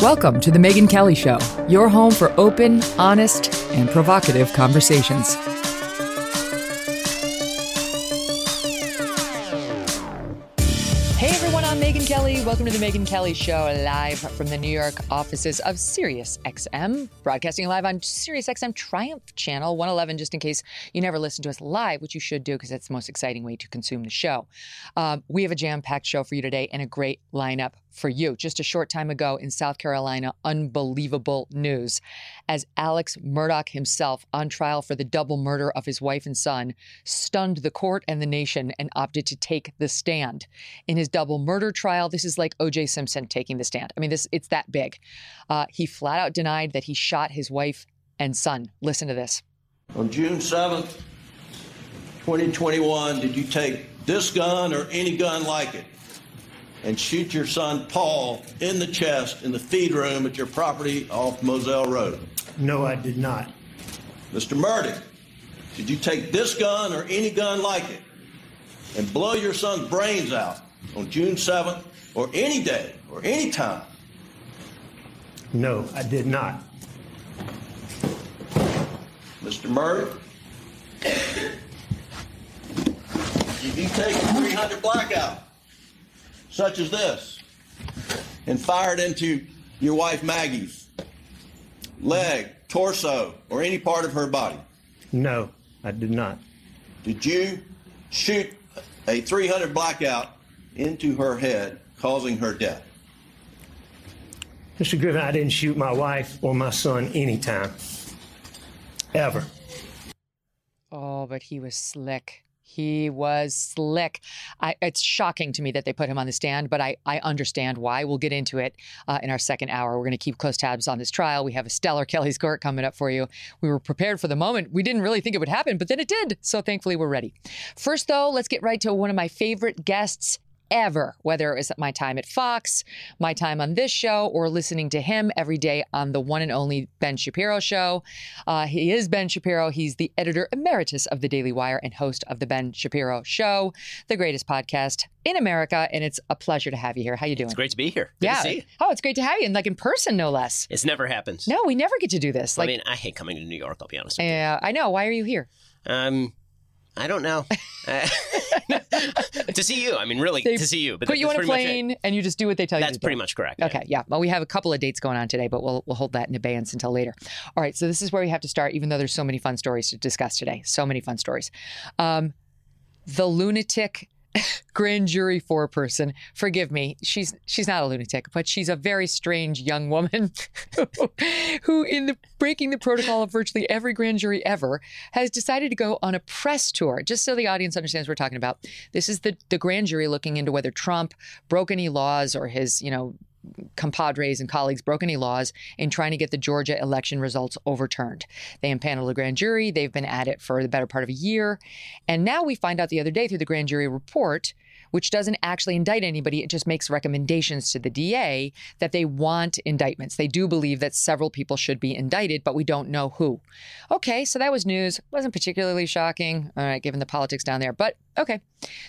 Welcome to The Megyn Kelly Show, your home for open, honest, and provocative conversations. To The Megyn Kelly Show, live from the New York offices of SiriusXM, broadcasting live on SiriusXM Triumph Channel 111, just in case you never listen to us live, which you should do because that's the most exciting way to consume the show. Um, we have a jam packed show for you today and a great lineup for you. Just a short time ago in South Carolina, unbelievable news. As Alex Murdaugh himself, on trial for the double murder of his wife and son, stunned the court and the nation and opted to take the stand. In his double murder trial, this is like O.J. Simpson taking the stand. I mean, this it's that big. Uh, he flat out denied that he shot his wife and son. Listen to this. On June 7th, 2021, did you take this gun or any gun like it and shoot your son Paul in the chest in the feed room at your property off Moselle Road? No, I did not. Mr. Murdaugh, did you take this gun or any gun like it and blow your son's brains out on June 7th or any day or any time? No, I did not. Mr. Murray? Did you take a 300 blackout, such as this, and fire it into your wife Maggie's leg, torso, or any part of her body? No, I did not. Did you shoot a 300 blackout into her head, causing her death? Mr. Griffin, I didn't shoot my wife or my son anytime. Ever. Oh, but he was slick. He was slick. I, it's shocking to me that they put him on the stand, but I, I understand why. We'll get into it uh, in our second hour. We're going to keep close tabs on this trial. We have a stellar Kelly's Court coming up for you. We were prepared for the moment. We didn't really think it would happen, but then it did. So thankfully, we're ready. First, though, let's get right to one of my favorite guests ever, whether it was my time at Fox, my time on this show, or listening to him every day on the one and only Ben Shapiro show. Uh, he is Ben Shapiro. He's the editor emeritus of the Daily Wire and host of the Ben Shapiro Show, the greatest podcast in America. And it's a pleasure to have you here. How you doing? It's great to be here. Good yeah. to see you. Oh, it's great to have you, and like in person, no less. It's never happens. No, we never get to do this. Like, I mean, I hate coming to New York. I'll be honest with yeah, I know. Why are you here? Um, I don't know. To see you. I mean, really, They to see you. But Put you on a pretty much it. plane, and you just do what they tell you. That's pretty much correct. yeah. Okay, yeah. Well, we have a couple of dates going on today, but we'll we'll hold that in abeyance until later. All right, so this is where we have to start, even though there's so many fun stories to discuss today. So many fun stories. Um, the lunatic grand jury foreperson. Forgive me, she's she's not a lunatic, but she's a very strange young woman who, in the breaking the protocol of virtually every grand jury ever, has decided to go on a press tour. Just so the audience understands what we're talking about. This is the the grand jury looking into whether Trump broke any laws or his, you know, compadres and colleagues broke any laws in trying to get the Georgia election results overturned. They impaneled a grand jury. They've been at it for the better part of a year. And now we find out the other day through the grand jury report, which doesn't actually indict anybody, it just makes recommendations to the DA that they want indictments. They do believe that several people should be indicted, but we don't know who. Okay, so that was news. Wasn't particularly shocking, all right, given the politics down there. But okay,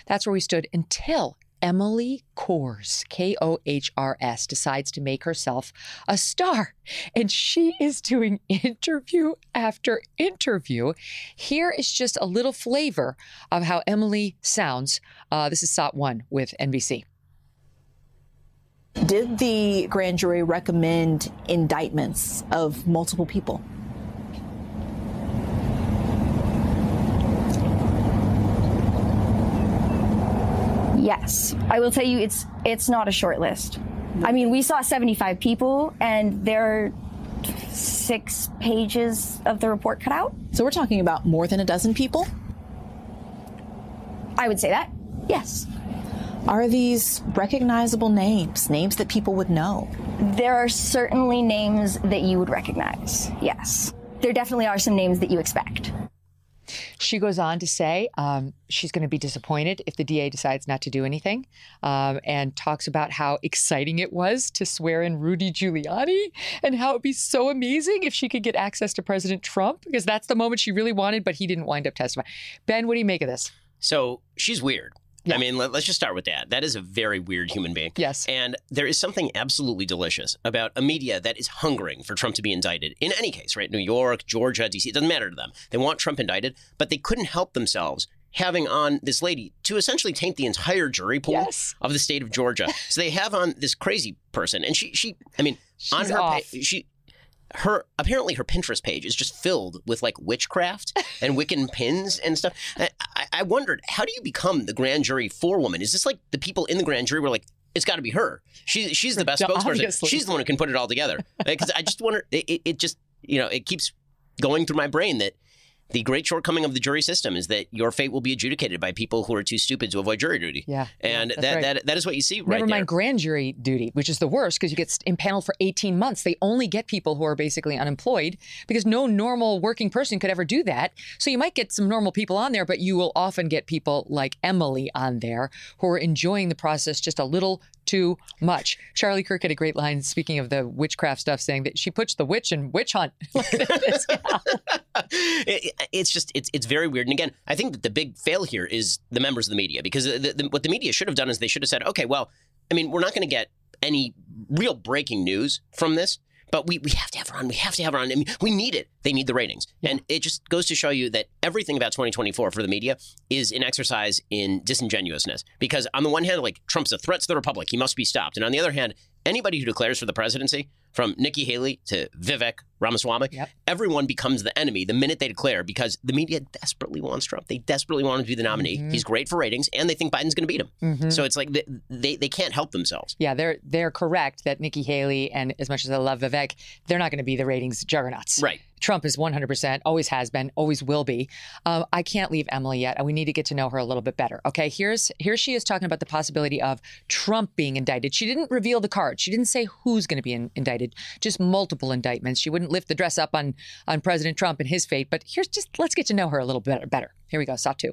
that's where we stood until Emily Kohrs, K O H R S, decides to make herself a star. And she is doing interview after interview. Here is just a little flavor of how Emily sounds. Uh, this is SOT 1 with NBC. Did the grand jury recommend indictments of multiple people? Yes, I will tell you, it's it's not a short list. I mean, we saw 75 people, and there are six pages of the report cut out. So we're talking about more than a dozen people? I would say that. Yes. Are these recognizable names, names that people would know? There are certainly names that you would recognize. Yes. There definitely are some names that you expect. She goes on to say um, she's going to be disappointed if the DA decides not to do anything um, and talks about how exciting it was to swear in Rudy Giuliani and how it'd be so amazing if she could get access to President Trump because that's the moment she really wanted, but he didn't wind up testifying. Ben, what do you make of this? So she's weird. I mean, let, us just start with that. That is a very weird human being. Yes. And there is something absolutely delicious about a media that is hungering for Trump to be indicted in any case, right? New York, Georgia, DC, it doesn't matter to them. They want Trump indicted, but they couldn't help themselves having on this lady to essentially taint the entire jury pool Yes. of the state of Georgia. so they have on this crazy person, and she, she, I mean, on her, off. pa- she, her apparently her Pinterest page is just filled with like witchcraft and Wiccan pins and stuff. I, I, wondered, how do you become the grand jury forewoman? Is this like the people in the grand jury were like, it's got to be her. She, she's the best spokesperson. Obviously. She's the one who can put it all together. Because I just wonder, it- it just, you know, it keeps going through my brain that the great shortcoming of the jury system is that your fate will be adjudicated by people who are too stupid to avoid jury duty. Yeah, and that, right. that that is what you see Never right mind there. grand jury duty, which is the worst because you get impaneled for 18 months. They only get people who are basically unemployed because no normal working person could ever do that. So you might get some normal people on there, but you will often get people like Emily on there who are enjoying the process just a little too much. Charlie Kirk had a great line, speaking of the witchcraft stuff, saying that she puts the witch in witch hunt. It- it's just it's it's very weird. And again, I think that the big fail here is the members of the media because the, the, what the media should have done is they should have said, okay, well, I mean, we're not going to get any real breaking news from this. But we, we have to have her on. We have to have her on. I mean, we need it. They need the ratings. And it just goes to show you that everything about 2024 for the media is an exercise in disingenuousness. Because on the one hand, like Trump's a threat to the republic, he must be stopped. And on the other hand, anybody who declares for the presidency, from Nikki Haley to Vivek Ramaswamy, everyone becomes the enemy the minute they declare because the media desperately wants Trump. They desperately want him to be the nominee. Mm-hmm. He's great for ratings, and they think Biden's going to beat him. Mhm. So it's like they, they, they can't help themselves. Yeah, they're they're correct that Nikki Haley and as much as I love Vivek, they're not going to be the ratings juggernauts. Right. Trump is 100%, always has been, always will be. Um, I can't leave Emily yet. And we need to get to know her a little bit better. Okay, here's here she is talking about the possibility of Trump being indicted. She didn't reveal the card. She didn't say who's going to be in, indicted. Just multiple indictments. She wouldn't lift the dress up on on President Trump and his fate. But here's just let's get to know her a little bit better. Here we go. SOT two.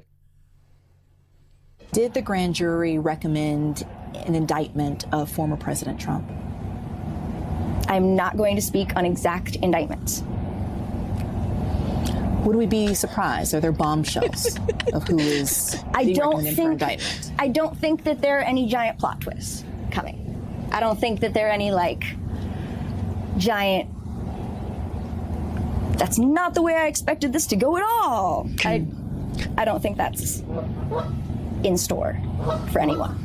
Did the grand jury recommend an indictment of former President Trump? I'm not going to speak on exact indictments. Would we be surprised? Are there bombshells of who is I don't think? I don't think that there are any giant plot twists coming. I don't think that there are any like giant that's not the way I expected this to go at all. I I don't think that's in store for anyone.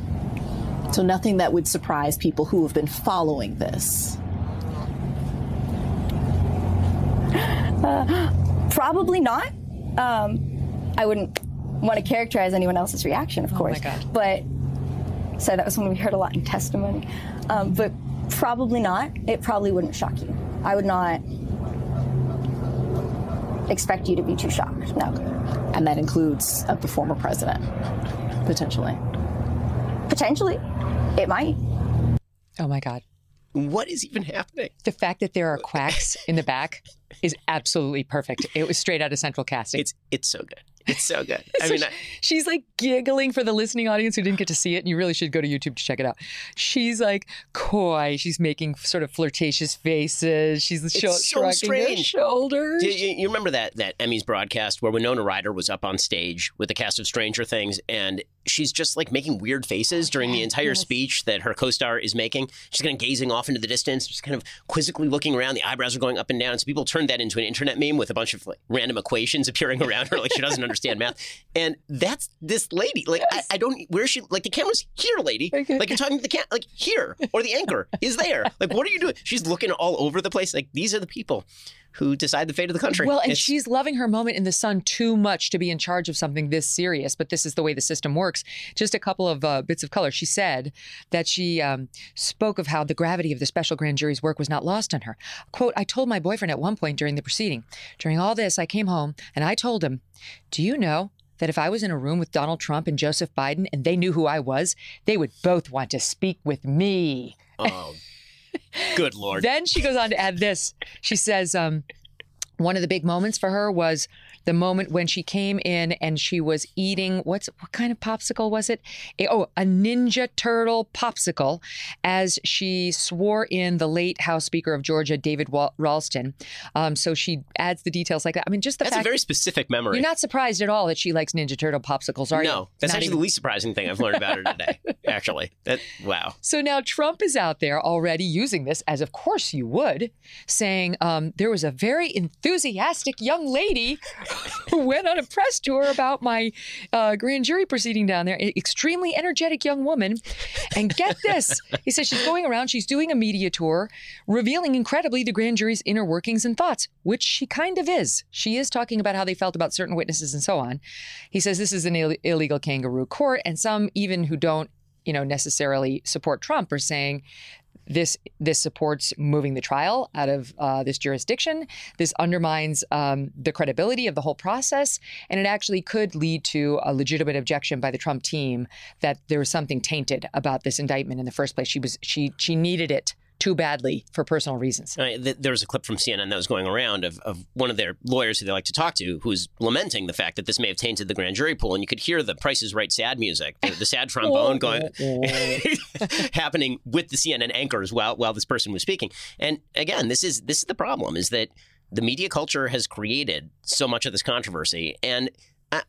So nothing that would surprise people who have been following this. Uh, probably not. Um, I wouldn't want to characterize anyone else's reaction, of course. But so that was when we heard a lot in testimony. Um, but probably not. It probably wouldn't shock you. I would not expect you to be too shocked. No. And that includes of the former president, potentially. Potentially, it might. Oh my God. What is even happening? The fact that there are quacks in the back is absolutely perfect. It was straight out of Central Casting. It's it's so good. It's so good. I mean, I, she's like giggling for the listening audience who didn't get to see it, and you really should go to YouTube to check it out. She's like coy. She's making sort of flirtatious faces. She's It's sho- so shrugging her shoulders. You, you remember that that Emmys broadcast where Winona Ryder was up on stage with the cast of Stranger Things, and she's just like making weird faces during the entire yes. speech that her co-star is making. She's kind of gazing off into the distance, just kind of quizzically looking around. The eyebrows are going up and down. So people turned that into an internet meme with a bunch of like random equations appearing around her, like she doesn't understand math. And that's this lady. Like yes. I, I, don't. Where is she? Like the camera's here, lady. Okay. Like you're talking to the cat. Like here, or the anchor is there. Like what are you doing? She's looking all over the place. Like these are the people who decide the fate of the country. Well, and it's, she's loving her moment in the sun too much to be in charge of something this serious, but this is the way the system works. Just a couple of uh, bits of color. She said that she um, spoke of how the gravity of the special grand jury's work was not lost on her. Quote, I told my boyfriend at one point during the proceeding, during all this, I came home and I told him, Do you know that if I was in a room with Donald Trump and Joseph Biden and they knew who I was, they would both want to speak with me. Oh, Good Lord. then she goes on to add this. She says, um, one of the big moments for her was the moment when she came in and she was eating what's what kind of popsicle was it? A, oh, a Ninja Turtle popsicle, as she swore in the late House Speaker of Georgia, David Ralston. Um, so she adds the details like that. I mean, just the that's fact a very specific memory. You're not surprised at all that she likes Ninja Turtle popsicles, are no, you? No, that's not actually even... the least surprising thing I've learned about her today. actually, that wow. So now Trump is out there already using this, as of course you would, saying um, there was a very enthusiastic young lady went on a press tour about my uh, grand jury proceeding down there. Extremely energetic young woman. And get this he says she's going around, she's doing a media tour, revealing incredibly the grand jury's inner workings and thoughts, which she kind of is. She is talking about how they felt about certain witnesses and so on. He says this is an Ill- illegal kangaroo court, and some even who don't you know necessarily support Trump are saying this this supports moving the trial out of uh, this jurisdiction. This undermines um, the credibility of the whole process, and it actually could lead to a legitimate objection by the Trump team that there was something tainted about this indictment in the first place. She was she she needed it too badly for personal reasons. There was a clip from CNN that was going around of, of one of their lawyers who they like to talk to who's lamenting the fact that this may have tainted the grand jury pool. And you could hear the Price is Right sad music, the, the sad trombone going oh, oh, oh. happening with the CNN anchors while, while this person was speaking. And again, this is this is the problem is that the media culture has created so much of this controversy. And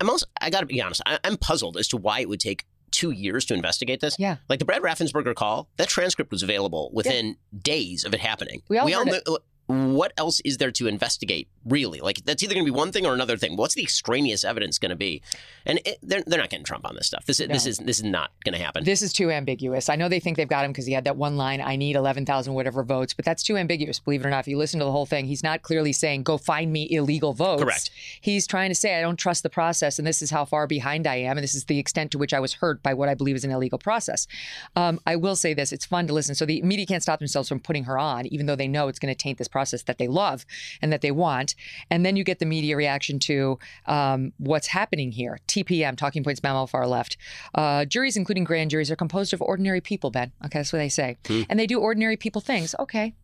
I'm also, I got to be honest, I, I'm puzzled as to why it would take two years to investigate this. Yeah. Like the Brad Raffensperger call, that transcript was available within yeah. days of it happening. We all, we all knew, uh, what else is there to investigate really like that's either going to be one thing or another thing. What's the extraneous evidence going to be? And it, they're, they're not getting trump on this stuff. This is no. this is this is not going to happen. This is too ambiguous. I know they think they've got him because he had that one line i need 11000 whatever votes but that's too ambiguous believe it or not. If you listen to the whole thing he's not clearly saying go find me illegal votes. Correct. He's trying to say i don't trust the process and this is how far behind i am and this is the extent to which i was hurt by what i believe is an illegal process. Um, i will say this it's fun to listen. So the media can't stop themselves from putting her on even though they know it's going to taint this process that they love and that they want. And then you get the media reaction to um, what's happening here. TPM, Talking Points Memo, far left. Uh, juries, including grand juries, are composed of ordinary people, Ben. Okay, that's what they say. Hmm. And they do ordinary people things. Okay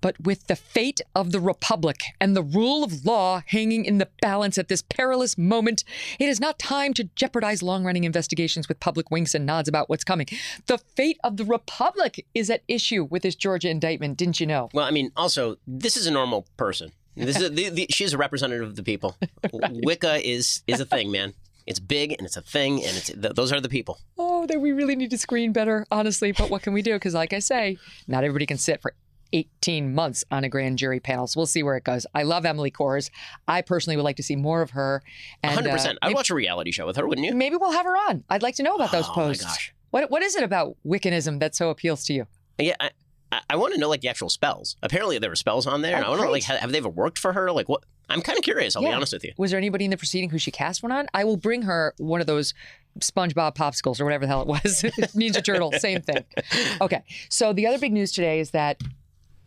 but with the fate of the Republic and the rule of law hanging in the balance at this perilous moment, it is not time to jeopardize long running investigations with public winks and nods about what's coming. The fate of the Republic is at issue with this Georgia indictment, didn't you know? Well, I mean, also, this is a normal person. This is a, the, the, she's a representative of the people. right. Wicca is is a thing, man. It's big and it's a thing, and it's th- those are the people. Oh, that we really need to screen better, honestly. But what can we do? Because, like I say, not everybody can sit for 18 months on a grand jury panel. So we'll see where it goes. I love Emily Kohrs. I personally would like to see more of her. And, 100%. Uh, I'd watch a reality show with her, wouldn't you? Maybe we'll have her on. I'd like to know about those oh, posts. My gosh. What, what is it about Wiccanism that so appeals to you? Yeah, I, I, I want to know like the actual spells. Apparently there were spells on there. Oh, and I want to know like have, have, they ever worked for her? Like what? I'm kind of curious. I'll yeah. be honest with you. Was there anybody in the proceeding who she cast one on? I will bring her one of those SpongeBob popsicles or whatever the hell it was. Ninja Turtle, same thing. Okay. So the other big news today is that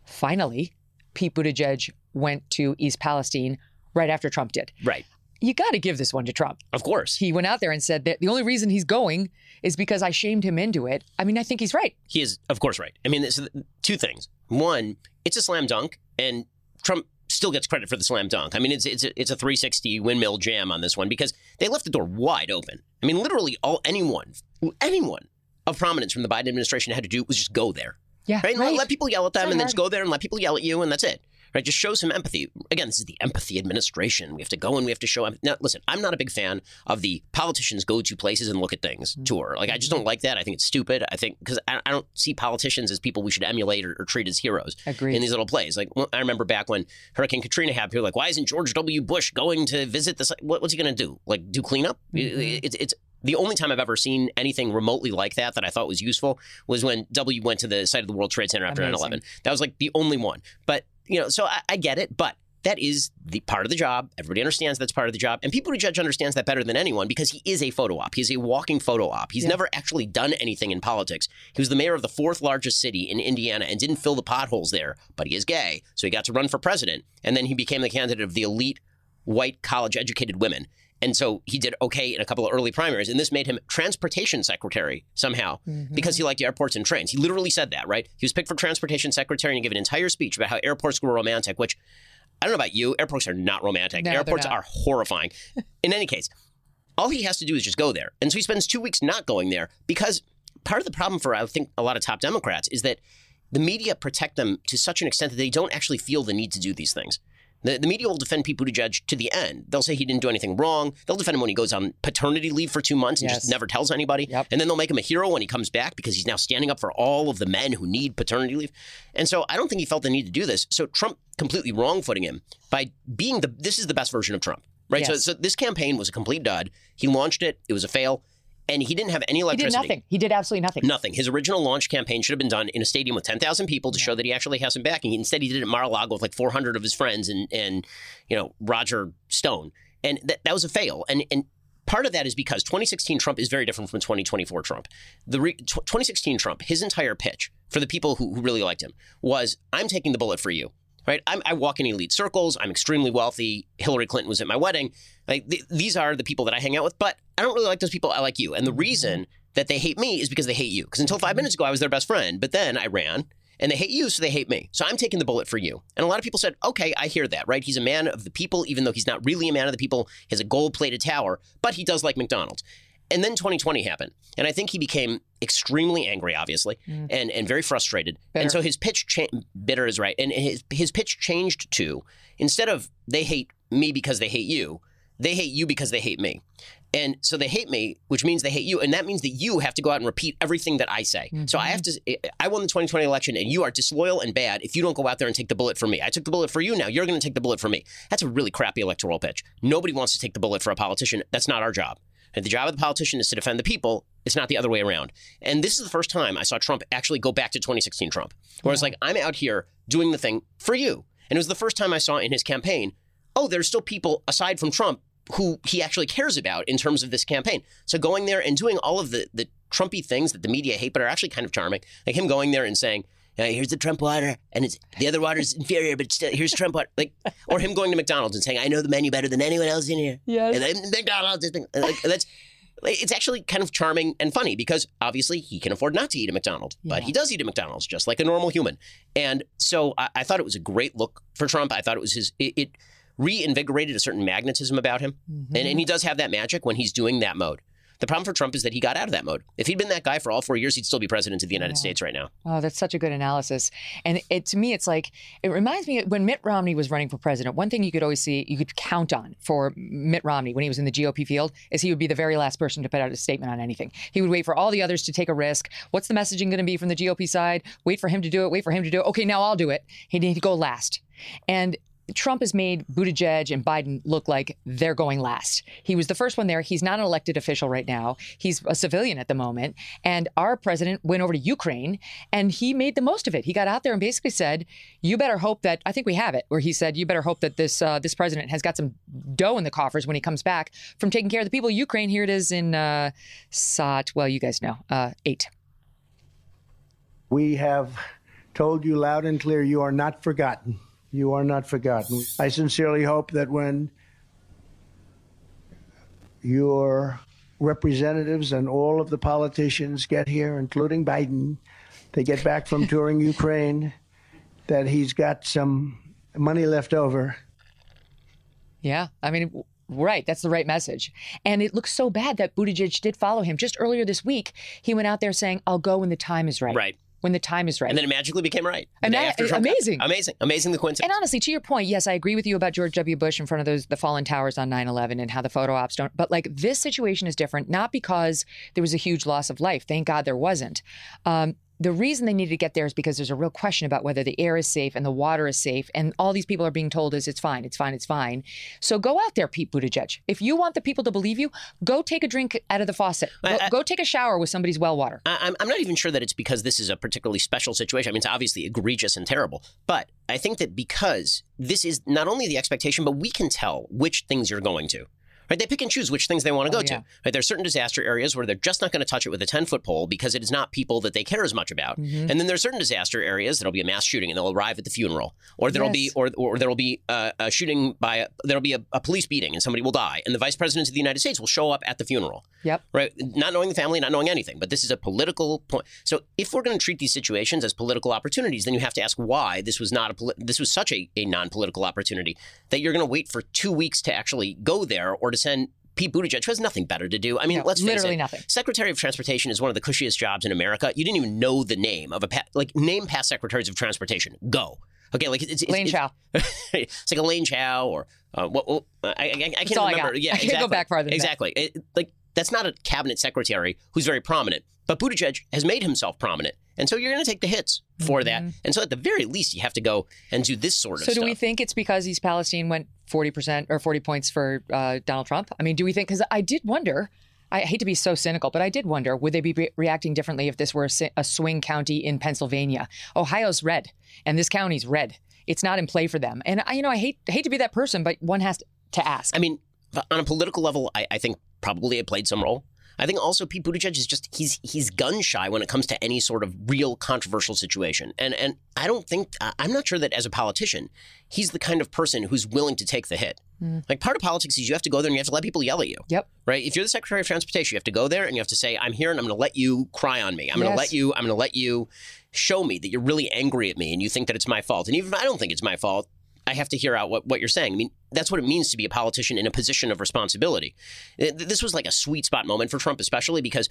finally, Pete Buttigieg went to East Palestine right after Trump did. Right. You got to give this one to Trump. Of course. He went out there and said that the only reason he's going is because I shamed him into it. I mean, I think he's right. He is, of course, right. I mean, two things. One, it's a slam dunk, and Trump still gets credit for the slam dunk. I mean, it's it's a, it's a 360 windmill jam on this one because they left the door wide open. I mean, literally all anyone anyone of prominence from the Biden administration had to do was just go there. Yeah. Right? right. Let, people yell at them and then just go there and let people yell at you and that's it. Right? Just show some empathy. Again, this is the empathy administration. We have to go and we have to show. Em- now, listen, I'm not a big fan of the politicians go to places and look at things Mm-hmm. tour. Like, I just don't like that. I think it's stupid. I think because I, I don't see politicians as people we should emulate or, or treat as heroes Agreed. in these little plays. Like, well, I remember back when Hurricane Katrina happened, people were like, why isn't George W. Bush going to visit this? What, what's he going to do? Like, do cleanup? Mm-hmm. It's, it's the only time I've ever seen anything remotely like that that I thought was useful was when W went to the site of the World Trade Center after 9/11. That was like the only one. But, you know, so I, I get it, but that is the part of the job. Everybody understands that's part of the job. And Pete Buttigieg understands that better than anyone because he is a photo op. He's a walking photo op. He's Yeah. never actually done anything in politics. He was the mayor of the fourth largest city in Indiana and didn't fill the potholes there, but he is gay. So he got to run for president. And then he became the candidate of the elite white college educated women. And so he did okay in a couple of early primaries, and this made him transportation secretary somehow mm-hmm. because he liked airports and trains. He literally said that, right? He was picked for transportation secretary and he gave an entire speech about how airports were romantic, which I don't know about you, airports are not romantic. No, airports not. are horrifying. in any case, all he has to do is just go there. And so he spends two weeks not going there because part of the problem for, I think, a lot of top Democrats is that the media protect them to such an extent that they don't actually feel the need to do these things. The, the media will defend Pete Buttigieg to the end. They'll say he didn't do anything wrong. They'll defend him when he goes on paternity leave for two months and Yes. just never tells anybody. Yep. And then they'll make him a hero when he comes back because he's now standing up for all of the men who need paternity leave. And so I don't think he felt the need to do this. So Trump completely wrong footing him by being the this is the best version of Trump. Right. So, so this campaign was a complete dud. He launched it. It was a fail. And he didn't have any electricity. He did nothing. He did absolutely nothing. Nothing. His original launch campaign should have been done in a stadium with 10,000 people to show that he actually has some backing. Instead, he did it at Mar-a-Lago with like 400 of his friends and, and you know, Roger Stone. And that, that was a fail. And, and part of that is because 2016 Trump is very different from 2024 Trump. The re, tw 2016 Trump, his entire pitch for the people who, who really liked him was, I'm taking the bullet for you. Right, I'm, I walk in elite circles. I'm extremely wealthy. Hillary Clinton was at my wedding. Like th- these are the people that I hang out with, but I don't really like those people. I like you, and the reason that they hate me is because they hate you. Because until five minutes ago, I was their best friend, but then I ran, and they hate you, so they hate me. So I'm taking the bullet for you. And a lot of people said, okay, I hear that. Right? He's a man of the people, even though he's not really a man of the people. He has a gold-plated tower, but he does like McDonald's. And then 2020 happened, and I think he became extremely angry, obviously, mm. and and very frustrated. Bitter. And so his pitch, cha- bitter is right, and his his pitch changed to instead of they hate me because they hate you, they hate you because they hate me. And so they hate me, which means they hate you, and that means that you have to go out and repeat everything that I say. So I mm-hmm. have to. Eh, I won the 2020 election, and you are disloyal and bad if you don't go out there and take the bullet for me. I took the bullet for you. Now you're going to take the bullet for me. That's a really crappy electoral pitch. Nobody wants to take the bullet for a politician. That's not our job. And the job of the politician is to defend the people. It's not the other way around. And this is the first time I saw Trump actually go back to 2016 Trump, where it's like I'm out here doing the thing for you. And it was the first time I saw in his campaign, oh, there's still people aside from Trump who he actually cares about in terms of this campaign. So going there and doing all of the the Trumpy things that the media hate, but are actually kind of charming, like him going there and saying. "Uh, here's the Trump water, and it's the other water is inferior, but still, here's Trump water. Like, or him going to McDonald's and saying, "I know the menu better than anyone else in here." Yes. And then McDonald's, like, that's it's actually kind of charming and funny because obviously he can afford not to eat a McDonald's, but Yeah. he does eat a McDonald's just like a normal human. And so I, I thought it was a great look for Trump. I thought it was his it, it reinvigorated a certain magnetism about him, Mm-hmm. and, and he does have that magic when he's doing that mode. The problem for Trump is that he got out of that mode. If he'd been that guy for all four years, he'd still be president of the United States right now. Oh, that's such a good analysis. And it to me, it's like it reminds me when Mitt Romney was running for president. One thing you could always see, you could count on for Mitt Romney when he was in the GOP field, is he would be the very last person to put out a statement on anything. He would wait for all the others to take a risk. What's the messaging going to be from the GOP side? Wait for him to do it. Wait for him to do it. Okay, now I'll do it. He need to go last. And Trump has made Buttigieg and Biden look like they're going last. He was the first one there. He's not an elected official right now. He's a civilian at the moment. And our president went over to Ukraine and he made the most of it. He got out there and basically said, "You better hope that I think we have it." Where he said, "You better hope that this uh, this president has got some dough in the coffers when he comes back from taking care of the people of Ukraine." Here it is in uh, Sot. Well, you guys know uh, eight. We have told you loud and clear you are not forgotten. You are not forgotten. I sincerely hope that when your representatives and all of the politicians get here, including Biden, they get back from touring Ukraine, that he's got some money left over. Yeah, I mean, right. That's the right message. And it looks so bad that Buttigieg did follow him. Just earlier this week, he went out there saying, "I'll go when the time is right." Right. When the time is right. And then it magically became right. the And day that- got- amazing. amazing, amazing. The coincidence. And honestly, to your point, yes, I agree with you about George W. Bush in front of those the fallen towers on 9/11 and how the photo ops don't. But like this situation is different, not because there was a huge loss of life. Thank God there wasn't. Um, the reason they needed to get there is because there's a real question about whether the air is safe and the water is safe, and all these people are being told is it's fine, it's fine, it's fine. So go out there, Pete Buttigieg. If you want the people to believe you, go take a drink out of the faucet. Go, I- I- go take a shower with somebody's well water. I- I'm, I'm not even sure that it's because this is a particularly special situation. I mean, it's obviously egregious and terrible. But I think that because this is not only the expectation, but we can tell which things you're going to. Right? They pick and choose which things they want to Oh, go yeah. to. Right? There's certain disaster areas where they're just not going to touch it with a 10 foot pole because it is not people that they care as much about. Mm-hmm. And then there's certain disaster areas that'll be a mass shooting and they'll arrive at the funeral, or there'll be or or there'll be uh, a shooting by a, there'll be a, a police beating and somebody will die, and the vice president of the United States will show up at the funeral Yep. right? Not knowing the family, not knowing anything. But this is a political point. So if we're going to treat these situations as political opportunities, then you have to ask why this was not a poli- this was such a, a non-political opportunity that you're going to wait for two weeks to actually go there or to send. Pete Buttigieg who has nothing better to do. I mean, No, let's literally it. nothing. Secretary of Transportation is one of the cushiest jobs in America. You didn't even know the name of a pa- like name past secretaries of transportation. Go. Okay, like it's, it's Lane it's, Chow. it's like Elaine Chao or uh, what? what I, I, I can't I remember. got. Yeah, I can't go exactly. back farther than that. Exactly. It- like that's not a cabinet secretary who's very prominent. But Buttigieg has made himself prominent, and so you're going to take the hits for that. And so at the very least, you have to go and do this sort of Mm-hmm. So stuff. do we think it's because East Palestine went 40% or 40 points for uh, Donald Trump? I mean, do we think, because I did wonder, I hate to be so cynical, but I did wonder, would they be re- reacting differently if this were a, a swing county in Pennsylvania? Ohio's red, and this county's red. It's not in play for them. And I, you know, I hate hate to be that person, but one has to, to ask. I mean, on a political level, I, I think probably it played some role. I think also Pete Buttigieg is just he's he's gun shy when it comes to any sort of real controversial situation, and and I don't think I'm not sure that as a politician, he's the kind of person who's willing to take the hit. Hmm. Like part of politics is you have to go there and you have to let people yell at you. Yep. Right. If you're the Secretary of Transportation, you have to go there and you have to say, "I'm here and I'm going to let you cry on me. I'm going to let you. I'm going to let you show me that you're really angry at me and you think that it's my fault. And even if I don't think it's my fault, I have to hear out what, what you're saying. I mean, that's what it means to be a politician in a position of responsibility. This was like a sweet spot moment for Trump, especially because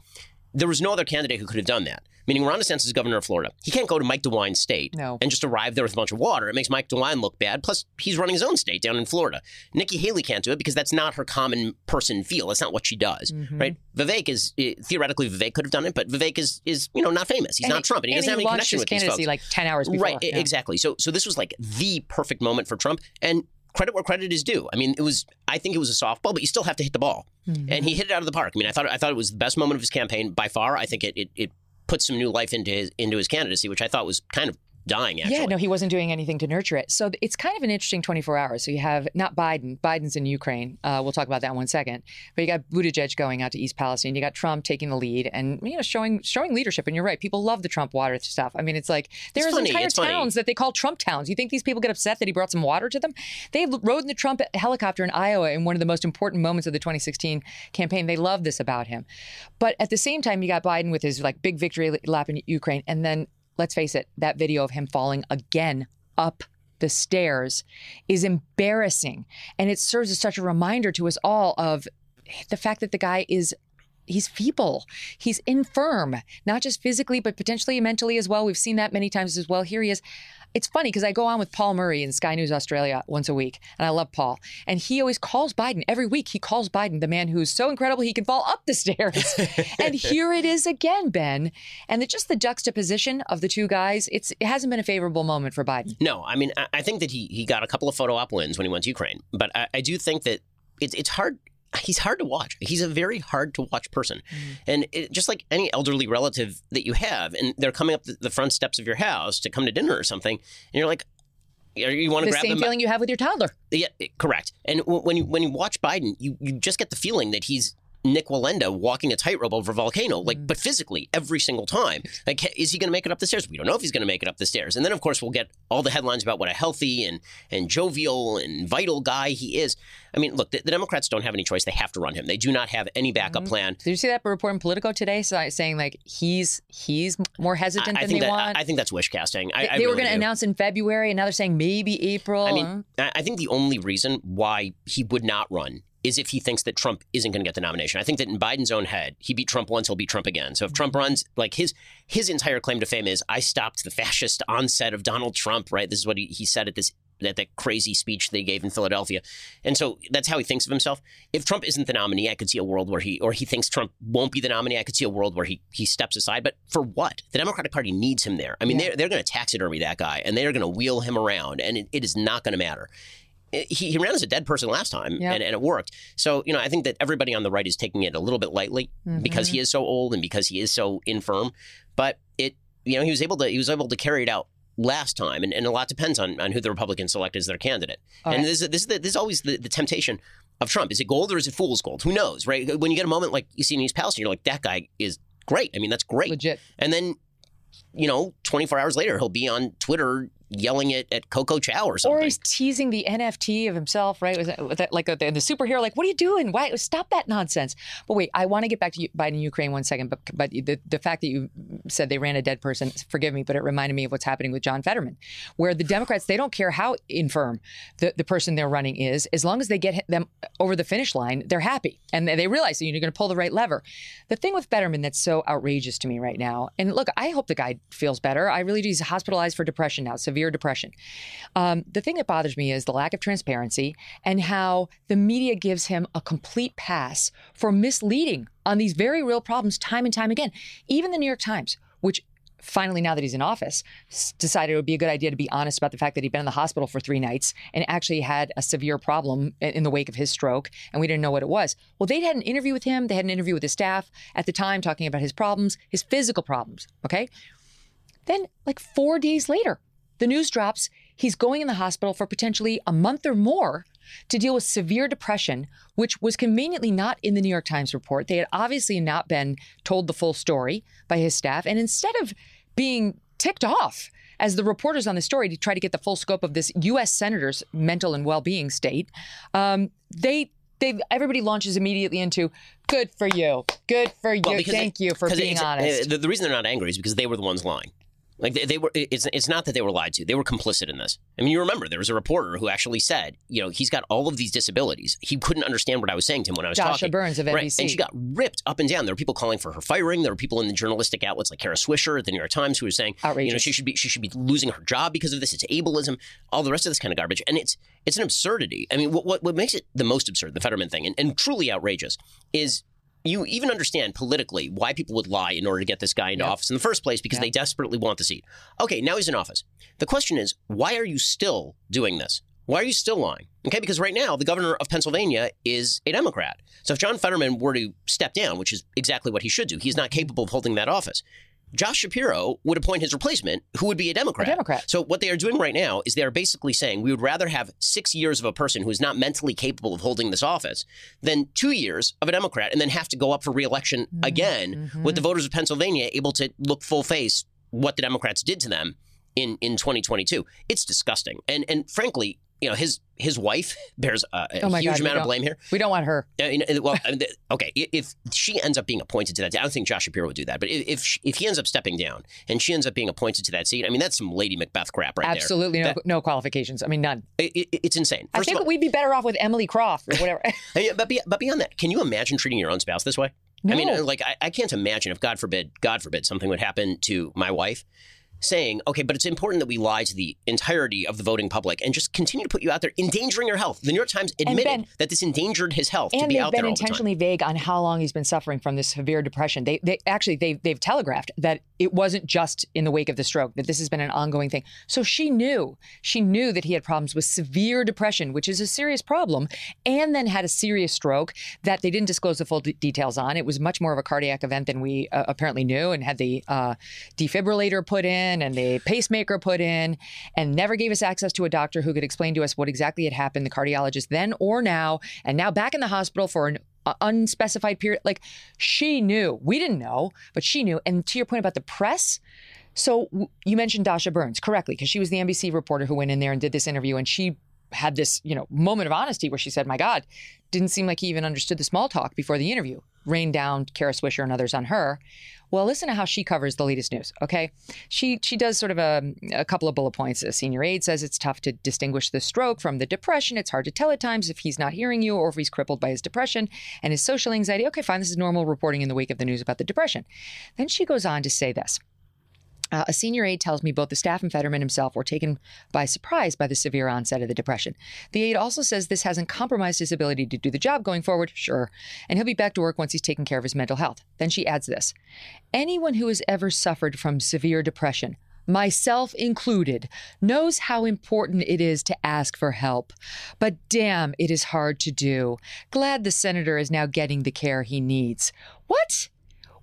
there was no other candidate who could have done that. Meaning, Ron DeSantis is governor of Florida. He can't go to Mike DeWine's state No. and just arrive there with a bunch of water. It makes Mike DeWine look bad. Plus, he's running his own state down in Florida. Nikki Haley can't do it because that's not her common person feel. That's not what she does, Mm-hmm. right? Vivek is eh, theoretically Vivek could have done it, but Vivek is is you know not famous. He's And not he- Trump, and he doesn't have any connection with these candidacy folks. like 10 hours before. Right, Yeah. exactly. So so this was like the perfect moment for Trump and credit where credit is due. I mean, it was I think it was a softball, but you still have to hit the ball. Mm-hmm. And he hit it out of the park. I mean, I thought I thought it was the best moment of his campaign by far. I think it it, it put some new life into his into his candidacy, which I thought was kind of dying actually. Yeah, no, he wasn't doing anything to nurture it. So it's kind of an interesting 24 hours. So you have not Biden, Biden's in Ukraine. Uh, we'll talk about that in one second. But you got Buttigieg going out to East Palestine. You got Trump taking the lead and you know showing showing leadership. And you're right, people love the Trump water stuff. I mean, it's like there's funny, entire it's funny. towns that they call Trump towns. You think these people get upset that he brought some water to them? They rode in the Trump helicopter in Iowa in one of the most important moments of the 2016 campaign. They love this about him. But at the same time, you got Biden with his like big victory lap in Ukraine, and then let's face it, that video of him falling again up the stairs is embarrassing. And it serves as such a reminder to us all of the fact that the guy is. He's feeble. He's infirm, not just physically, but potentially mentally as well. We've seen that many times as well. Here he is. It's funny because I go on with Paul Murray in Sky News Australia once a week, and I love Paul. And he always calls Biden every week. He calls Biden the man who's so incredible he can fall up the stairs. and here it is again, Ben. And the, just the juxtaposition of the two guys, it's it hasn't been a favorable moment for Biden. No, I mean, I, I think that he he got a couple of photo op wins when he went to Ukraine, but I, I do think that it's it's hard. He's hard to watch. He's a very hard to watch person, mm. and it, just like any elderly relative that you have, and they're coming up the, the front steps of your house to come to dinner or something, and you're like, you, want to grab The grab same feeling you have with your toddler. Yeah, correct. And when you when you watch Biden, you you just get the feeling that he's Nik Wallenda walking a tightrope over a volcano, like, Mm. but physically every single time. Like, is he going to make it up the stairs? We don't know if he's going to make it up the stairs. And then, of course, we'll get all the headlines about what a healthy and and jovial and vital guy he is. I mean, look, the, the Democrats don't have any choice; they have to run him. They do not have any backup plan. Did you see that report in Politico today so- saying like he's he's more hesitant I, I than think they that want? I, I think that's wish casting. They I they were really going to announce in February, and now they're saying maybe April. I mean, I think the only reason why he would not run is if he thinks that Trump isn't going to get the nomination. I think that in Biden's own head, he beat Trump once, he'll beat Trump again. So if mm-hmm. Trump runs, like his his entire claim to fame is, I stopped the fascist onset of Donald Trump. Right? This is what he, he said at this that that crazy speech they gave in Philadelphia, and so that's how he thinks of himself. If Trump isn't the nominee, I could see a world where he or he thinks Trump won't be the nominee. I could see a world where he he steps aside. But for what? The Democratic Party needs him there. I mean, yeah. they're they're going to taxidermy that guy, and they're going to wheel him around, and it, it is not going to matter he, he ran as a dead person last time yep. and, and, it worked. So, you know, I think that everybody on the right is taking it a little bit lightly mm-hmm. because he is so old and because he is so infirm. But it, you know, he was able to he was able to carry it out last time, and, and a lot depends on, on who the Republicans select as their candidate. All and right. this, this, is the, this is always the, the temptation of Trump. Is it gold or is it fool's gold? Who knows, right? When you get a moment like you see in East Palestine, you're like, that guy is great. I mean, that's great. Legit. And then you know, 24 hours later, he'll be on Twitter yelling it at Coco Chow or something. Or he's teasing the NFT of himself, right? Was that, was that like a, the, the, superhero? Like, what are you doing? Why stop that nonsense? But wait, I want to get back to Biden Ukraine one second. But but the, the fact that you said they ran a dead person, forgive me, but it reminded me of what's happening with John Fetterman, where the Democrats they don't care how infirm the, the person they're running is, as long as they get them over the finish line, they're happy and they realize that you're going to pull the right lever. The thing with Fetterman that's so outrageous to me right now, and look, I hope the guy feels better. I really do. He's hospitalized for depression now, severe depression. Um, the thing that bothers me is the lack of transparency and how the media gives him a complete pass for misleading on these very real problems time and time again. Even the New York Times, which finally, now that he's in office, decided it would be a good idea to be honest about the fact that he'd been in the hospital for three nights and actually had a severe problem in the wake of his stroke, and we didn't know what it was. Well, they'd had an interview with him. They had an interview with his staff at the time talking about his problems, his physical problems. Okay. Then, like four days later, the news drops he's going in the hospital for potentially a month or more to deal with severe depression, which was conveniently not in the New York Times report. They had obviously not been told the full story by his staff. And instead of being ticked off as the reporters on the story to try to get the full scope of this U.S. senator's mental and well-being state, um, they they everybody launches immediately into good for you, good for you, well, thank you for being honest. The, the, reason they're not angry is because they were the ones lying. Like they, they, were, it's it's not that they were lied to; they were complicit in this. I mean, you remember there was a reporter who actually said, you know, he's got all of these disabilities. He couldn't understand what I was saying to him when I was Dasha talking. Burns of NBC, right? And she got ripped up and down. There were people calling for her firing. There were people in the journalistic outlets like Kara Swisher at the New York Times who were saying, Outrageous. you know, she should be she should be losing her job because of this. It's ableism, all the rest of this kind of garbage, and it's it's an absurdity. I mean, what what, what makes it the most absurd, the Fetterman thing, and, and truly outrageous, is you even understand politically why people would lie in order to get this guy into yep. office in the first place because yep. they desperately want the seat. Okay, now he's in office. The question is, why are you still doing this? Why are you still lying? Okay, because right now the governor of Pennsylvania is a Democrat. So if John Fetterman were to step down, which is exactly what he should do, he's not capable of holding that office. Josh Shapiro would appoint his replacement, who would be a Democrat. A Democrat. So what they are doing right now is they are basically saying we would rather have six years of a person who is not mentally capable of holding this office than two years of a Democrat, and then have to go up for reelection mm-hmm. again mm-hmm. with the voters of Pennsylvania able to look full face what the Democrats did to them in in 2022. It's disgusting, and and frankly, you know his his wife bears a, a oh huge God, amount of blame here. We don't want her. Uh, well, okay, if she ends up being appointed to that, I don't think Josh Shapiro would do that. But if she, if he ends up stepping down and she ends up being appointed to that seat, I mean, that's some Lady Macbeth crap right Absolutely there. Absolutely no, no qualifications. I mean, none. It, it, it's insane. First I think all, we'd be better off with Emily Croft or whatever. but be, but beyond that, can you imagine treating your own spouse this way? No. I mean, like I, I can't imagine if God forbid, God forbid, something would happen to my wife saying, okay, but it's important that we lie to the entirety of the voting public and just continue to put you out there, endangering your health. The New York Times admitted ben, that this endangered his health to be out there. And they've been intentionally vague on how long he's been suffering from this severe depression. They, they actually they they've telegraphed that it wasn't just in the wake of the stroke that this has been an ongoing thing. So she knew she knew that he had problems with severe depression, which is a serious problem, and then had a serious stroke that they didn't disclose the full d- details on. It was much more of a cardiac event than we uh, apparently knew, and had the uh, defibrillator put in in and the pacemaker put in and never gave us access to a doctor who could explain to us what exactly had happened, the cardiologist then or now, and now back in the hospital for an uh, unspecified period. Like she knew. We didn't know, but she knew. And to your point about the press, so you mentioned Dasha Burns correctly because she was the NBC reporter who went in there and did this interview, and she had this, you know, moment of honesty where she said, "My God, didn't seem like he even understood the small talk before the interview." Rain down Kara Swisher and others on her. Well, listen to how she covers the latest news. Okay, she she does sort of a, a couple of bullet points. A senior aide says it's tough to distinguish the stroke from the depression. It's hard to tell at times if he's not hearing you or if he's crippled by his depression and his social anxiety. Okay, fine, this is normal reporting in the wake of the news about the depression. Then she goes on to say this. Uh, a senior aide tells me both the staff and Fetterman himself were taken by surprise by the severe onset of the depression. The aide also says this hasn't compromised his ability to do the job going forward, sure, and he'll be back to work once he's taken care of his mental health. Then she adds this Anyone who has ever suffered from severe depression, myself included, knows how important it is to ask for help. But damn, it is hard to do. Glad the senator is now getting the care he needs. What?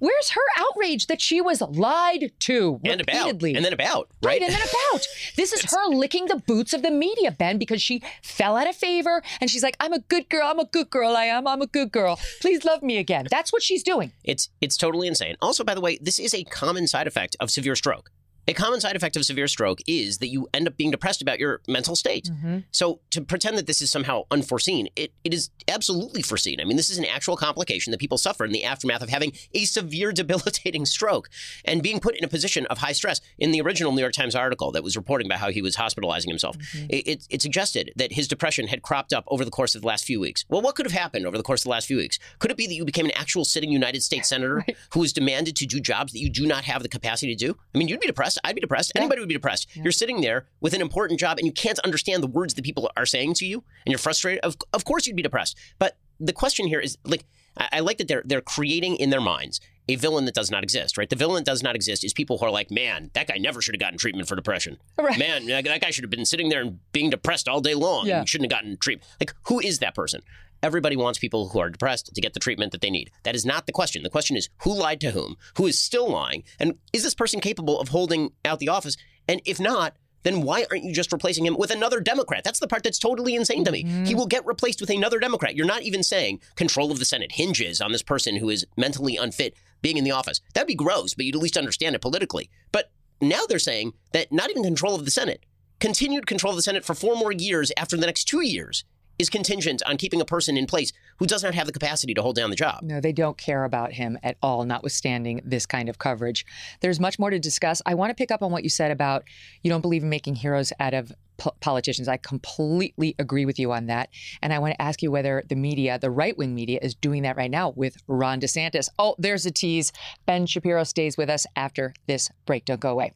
Where's her outrage that she was lied to and repeatedly? about and then about right, right and then about. This is her licking the boots of the media, Ben, because she fell out of favor and she's like, "I'm a good girl. I'm a good girl. I am. I'm a good girl. Please love me again." That's what she's doing. It's it's totally insane. Also, by the way, this is a common side effect of severe stroke. A common side effect of severe stroke is that you end up being depressed about your mental state. Mm-hmm. So to pretend that this is somehow unforeseen, it, it is absolutely foreseen. I mean, this is an actual complication that people suffer in the aftermath of having a severe debilitating stroke and being put in a position of high stress. In the original New York Times article that was reporting about how he was hospitalizing himself, Mm-hmm. it, it, it suggested that his depression had cropped up over the course of the last few weeks. Well, what could have happened over the course of the last few weeks? Could it be that you became an actual sitting United States senator who was demanded to do jobs that you do not have the capacity to do? I mean, you'd be depressed. I'd be depressed. Anybody would be depressed. You're sitting there with an important job and you can't understand the words that people are saying to you and you're frustrated. Of, of course you'd be depressed. But the question here is like, I, I like that they're they're creating in their minds a villain that does not exist, right? The villain that does not exist is people who are like, man, that guy never should have gotten treatment for depression. Right. Man, that that guy should have been sitting there and being depressed all day long. Yeah. and shouldn't have gotten treatment. Like, who is that person? Everybody wants people who are depressed to get the treatment that they need. That is not the question. The question is who lied to whom? Who is still lying? And is this person capable of holding out the office? And if not, then why aren't you just replacing him with another Democrat? That's the part that's totally insane to me. He mm-hmm. will get replaced with another Democrat. You're not even saying control of the Senate hinges on this person who is mentally unfit being in the office. That'd be gross, but you'd at least understand it politically. But now they're saying that not even control of the Senate, continued control of the Senate for four more years after the next two years is contingent on keeping a person in place who does not have the capacity to hold down the job. No, they don't care about him at all, notwithstanding this kind of coverage. There's much more to discuss. I want to pick up on what you said about you don't believe in making heroes out of po- politicians. I completely agree with you on that. And I want to ask you whether the media, the right wing media, is doing that right now with Ron DeSantis. Oh, there's a tease. Ben Shapiro stays with us after this break. Don't go away.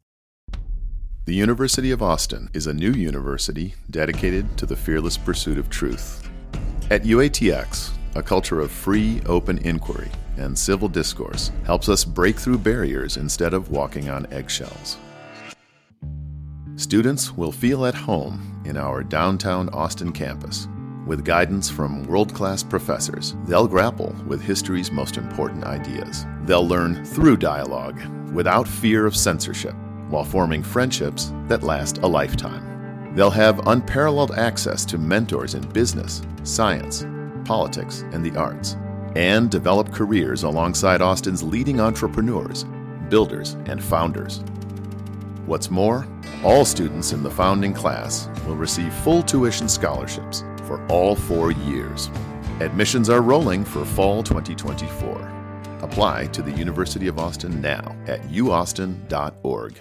The University of Austin is a new university dedicated to the fearless pursuit of truth. At UATX, a culture of free, open inquiry and civil discourse helps us break through barriers instead of walking on eggshells. Students will feel at home in our downtown Austin campus. With guidance from world class professors, they'll grapple with history's most important ideas. They'll learn through dialogue without fear of censorship while forming friendships that last a lifetime. They'll have unparalleled access to mentors in business, science, politics, and the arts, and develop careers alongside Austin's leading entrepreneurs, builders, and founders. What's more, all students in the founding class will receive full tuition scholarships for all four years. Admissions are rolling for fall 2024. Apply to the University of Austin now at uaustin.org.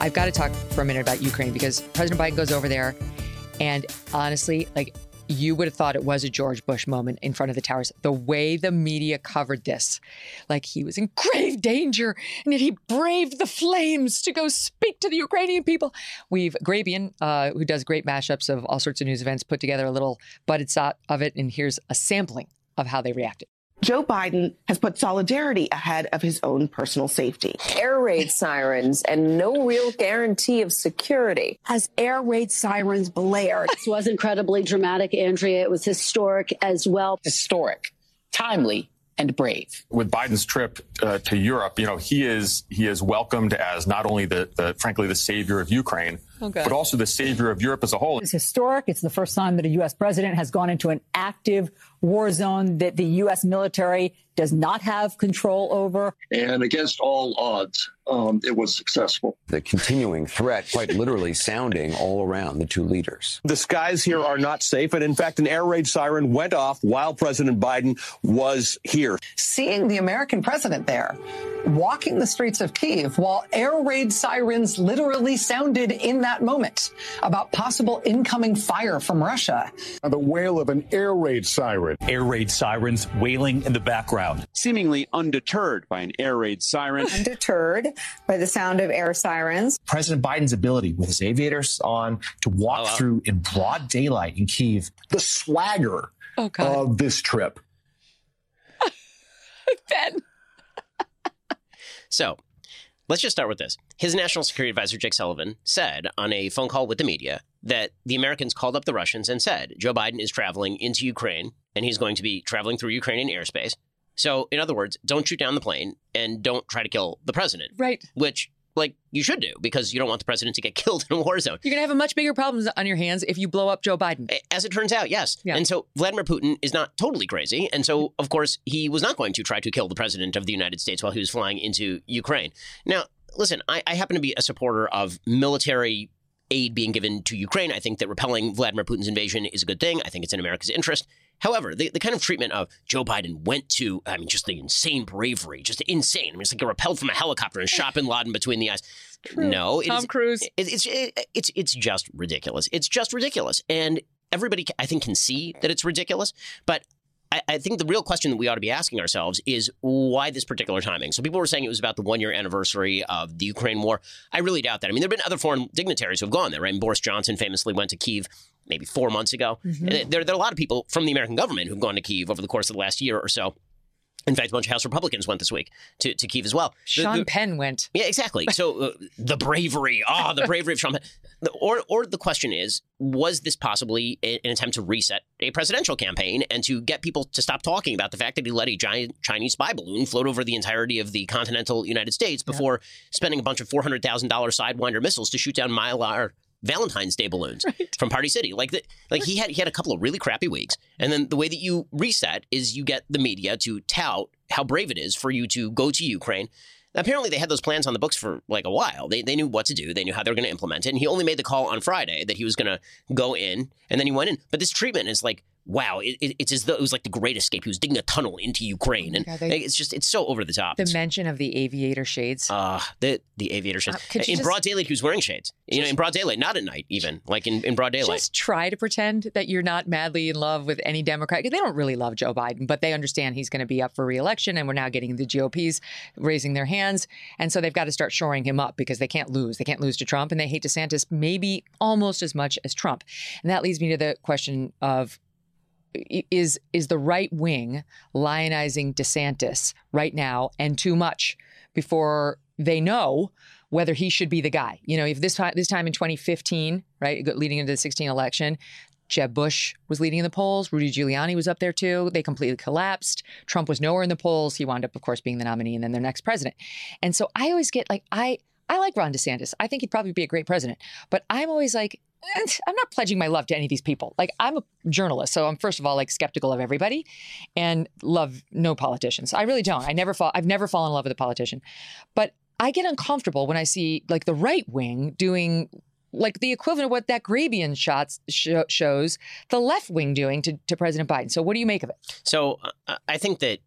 I've got to talk for a minute about Ukraine because President Biden goes over there, and honestly, like you would have thought it was a George Bush moment in front of the towers. The way the media covered this, like he was in grave danger, and yet he braved the flames to go speak to the Ukrainian people. We've Grabien, uh, who does great mashups of all sorts of news events, put together a little budded shot of it, and here's a sampling of how they reacted. Joe Biden has put solidarity ahead of his own personal safety. Air raid sirens and no real guarantee of security. As air raid sirens blared. this was incredibly dramatic, Andrea. It was historic as well. Historic, timely, and brave. With Biden's trip uh, to Europe, you know, he is he is welcomed as not only the, the frankly the savior of Ukraine, okay. but also the savior of Europe as a whole. It's historic. It's the first time that a U.S. president has gone into an active war zone that the U.S. military does not have control over. And against all odds, um, it was successful. The continuing threat, quite literally, sounding all around the two leaders. The skies here are not safe. And in fact, an air raid siren went off while President Biden was here. Seeing the American president there walking the streets of Kiev while air raid sirens literally sounded in that moment about possible incoming fire from Russia. The wail of an air raid siren. Air raid sirens wailing in the background. Seemingly undeterred by an air raid siren. Undeterred by the sound of air sirens. President Biden's ability with his aviators on to walk oh, wow. through in broad daylight in Kiev. The swagger oh, of this trip. ben. So let's just start with this. His national security advisor, Jake Sullivan, said on a phone call with the media that the Americans called up the Russians and said Joe Biden is traveling into Ukraine and he's going to be traveling through Ukrainian airspace. So, in other words, don't shoot down the plane and don't try to kill the president. Right. Which like you should do because you don't want the president to get killed in a war zone. You're going to have a much bigger problem on your hands if you blow up Joe Biden. As it turns out, yes. Yeah. And so Vladimir Putin is not totally crazy. And so, of course, he was not going to try to kill the president of the United States while he was flying into Ukraine. Now, listen, I, I happen to be a supporter of military aid being given to Ukraine. I think that repelling Vladimir Putin's invasion is a good thing. I think it's in America's interest. However, the, the kind of treatment of Joe Biden went to, I mean, just the insane bravery, just insane. I mean, it's like a repelled from a helicopter and shot bin Laden between the eyes. True. No, Tom is, Cruise. It, it's it, it's it's just ridiculous. It's just ridiculous, and everybody I think can see that it's ridiculous. But I, I, think the real question that we ought to be asking ourselves is why this particular timing? So people were saying it was about the one year anniversary of the Ukraine war. I really doubt that. I mean, there have been other foreign dignitaries who have gone there, right? And Boris Johnson famously went to Kiev maybe four months ago. Mm-hmm. There, there are a lot of people from the American government who've gone to Kiev over the course of the last year or so. In fact, a bunch of House Republicans went this week to, to Kiev as well. Sean the, the, Penn went. Yeah, exactly. So uh, the bravery, ah, oh, the bravery of Sean Penn. The, or, or the question is, was this possibly an attempt to reset a presidential campaign and to get people to stop talking about the fact that he let a giant Chinese spy balloon float over the entirety of the continental United States before yeah. spending a bunch of $400,000 Sidewinder missiles to shoot down Mylar Valentine's Day balloons right. from Party City. Like the, like he had he had a couple of really crappy weeks, and then the way that you reset is you get the media to tout how brave it is for you to go to Ukraine. Apparently, they had those plans on the books for like a while. They, they knew what to do. They knew how they were going to implement it. And he only made the call on Friday that he was going to go in, and then he went in. But this treatment is like wow, it, it, it's as though it was like the Great Escape. He was digging a tunnel into Ukraine, and yeah, they, it's just it's so over the top. The mention of the aviator shades. Uh the the aviator shades uh, in just, broad daylight. He was wearing shades. You know, in broad daylight, not at night, even like in, in broad daylight. Just try to pretend that you're not madly in love with any Democrat. They don't really love Joe Biden, but they understand he's going to be up for reelection, and we're now getting the GOP's raising their hands, and so they've got to start shoring him up because they can't lose. They can't lose to Trump, and they hate DeSantis maybe almost as much as Trump. And that leads me to the question of is is the right wing lionizing DeSantis right now and too much before they know whether he should be the guy. You know, if this time this time in 2015, right, leading into the 16 election, Jeb Bush was leading in the polls. Rudy Giuliani was up there too. They completely collapsed. Trump was nowhere in the polls. He wound up, of course, being the nominee and then their next president. And so I always get like I I like Ron DeSantis. I think he'd probably be a great president. But I'm always like, I'm not pledging my love to any of these people. Like I'm a journalist, so I'm first of all like skeptical of everybody, and love no politicians. I really don't. I never fall. I've never fallen in love with a politician, but I get uncomfortable when I see like the right wing doing like the equivalent of what that Grabien shots sh- shows the left wing doing to, to President Biden. So what do you make of it? So uh, I think that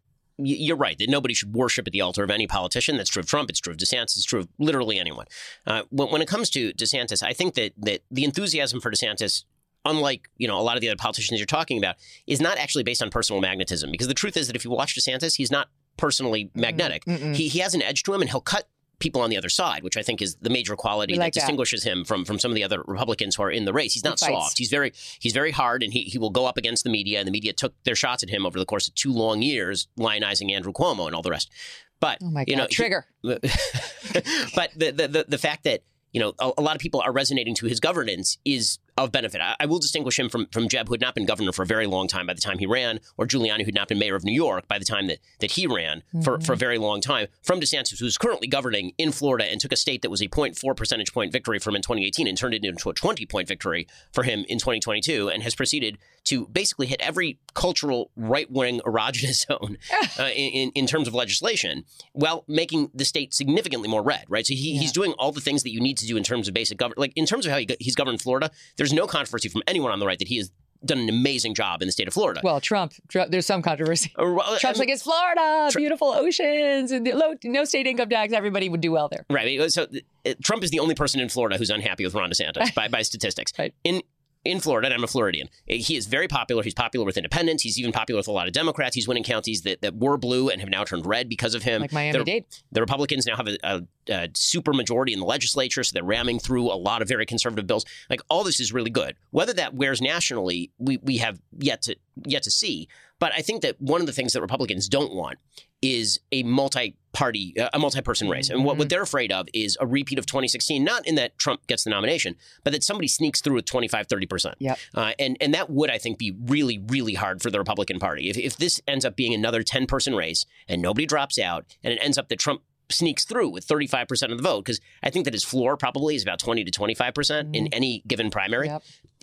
you're right that nobody should worship at the altar of any politician. That's true of Trump. It's true of DeSantis. It's true of literally anyone. Uh, when, when, it comes to DeSantis, I think that that the enthusiasm for DeSantis. Unlike you know a lot of the other politicians you're talking about, is not actually based on personal magnetism. Because the truth is that if you watch DeSantis, he's not personally magnetic. Mm-mm. He he has an edge to him, and he'll cut people on the other side, which I think is the major quality like that that. distinguishes him from from some of the other Republicans who are in the race. He's not fights. soft. He's very he's very hard, and he he will go up against the media, and the media took their shots at him over the course of two long years, lionizing Andrew Cuomo and all the rest. But Oh my God, you know, God, he- trigger. but the, the the the fact that you know a, a lot of people are resonating to his governance is of benefit. I, I will distinguish him from from Jeb, who had not been governor for a very long time by the time he ran, or Giuliani, who had not been mayor of New York by the time that that he ran for, Mm-hmm. for a very long time, from DeSantis, who's currently governing in Florida and took a state that was a 0.4 percentage point victory for him in 2018 and turned it into a 20 point victory for him in 2022, and has proceeded to basically hit every cultural right wing erogenous zone uh, in, in terms of legislation, while making the state significantly more red. Right, so he, he's doing all the things that you need to do in terms of basic government. Like in terms of how he, he's governed Florida, there's no controversy from anyone on the right that he has done an amazing job in the state of Florida. Well, Trump, Trump there's some controversy. Uh, well, Trump's I mean- like, it's Florida, beautiful oceans, and low, no state income tax. Everybody would do well there. Right. So uh, Trump is the only person in Florida who's unhappy with Ron DeSantis by, by statistics. In in Florida, and I'm a Floridian, uh, he is very popular. He's popular with independents. He's even popular with a lot of Democrats. He's winning counties that, that were blue and have now turned red because of him. Like Miami-Dade. The, the Republicans now have a, a, a super majority in the legislature, so they're ramming through a lot of very conservative bills. Like all this is really good. Whether that wears nationally, we, we have yet to yet to see. But I think that one of the things that Republicans don't want is a multi-party, uh, a multi-person race. And what, what they're afraid of is a repeat of 2016, not in that Trump gets the nomination, but that somebody sneaks through with 25, 30%. Yep. Uh, and, and that would, I think, be really, really hard for the Republican Party. If, if this ends up being another 10-person race and nobody drops out and it ends up that Trump sneaks through with 35% of the vote, because I think that his floor probably is about 20 to 25% in any given primary.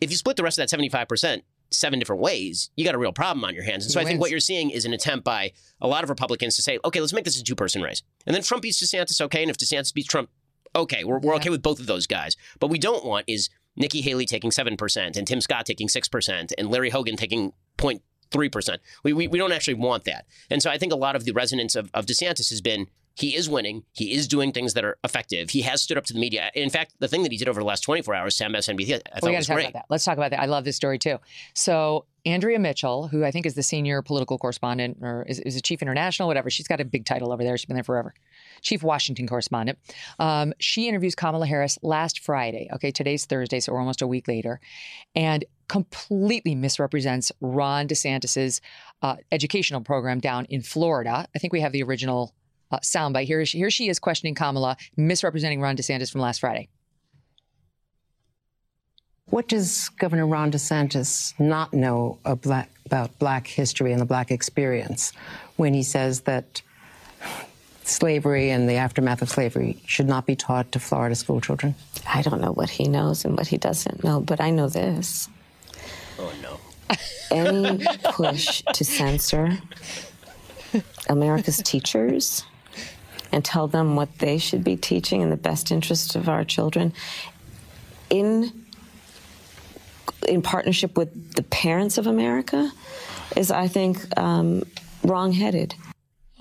If you split the rest of that 75%, seven different ways, you got a real problem on your hands. And so I think what you're seeing is an attempt by a lot of Republicans to say, okay, let's make this a two person race. And then Trump beats DeSantis, okay. And if DeSantis beats Trump, okay, we're, we're okay with both of those guys. But we don't want is Nikki Haley taking 7% and Tim Scott taking 6% and Larry Hogan taking 0.3%. We, we, we don't actually want that. And so I think a lot of the resonance of, of DeSantis has been he is winning. He is doing things that are effective. He has stood up to the media. In fact, the thing that he did over the last 24 hours to MSNBC, I thought we was talk great. about that. Let's talk about that. I love this story too. So Andrea Mitchell, who I think is the senior political correspondent or is, is a chief international, whatever. She's got a big title over there. She's been there forever. Chief Washington correspondent. Um, she interviews Kamala Harris last Friday. Okay, today's Thursday, so we're almost a week later, and completely misrepresents Ron DeSantis's uh, educational program down in Florida. I think we have the original uh, soundbite. Here, she- here she is questioning Kamala, misrepresenting Ron DeSantis from last Friday. What does Governor Ron DeSantis not know black, about black history and the black experience when he says that slavery and the aftermath of slavery should not be taught to Florida school children? I don't know what he knows and what he doesn't know, but I know this. Oh, no. Any push to censor America's teachers and tell them what they should be teaching in the best interest of our children in in partnership with the parents of America is, I think, um, wrong-headed.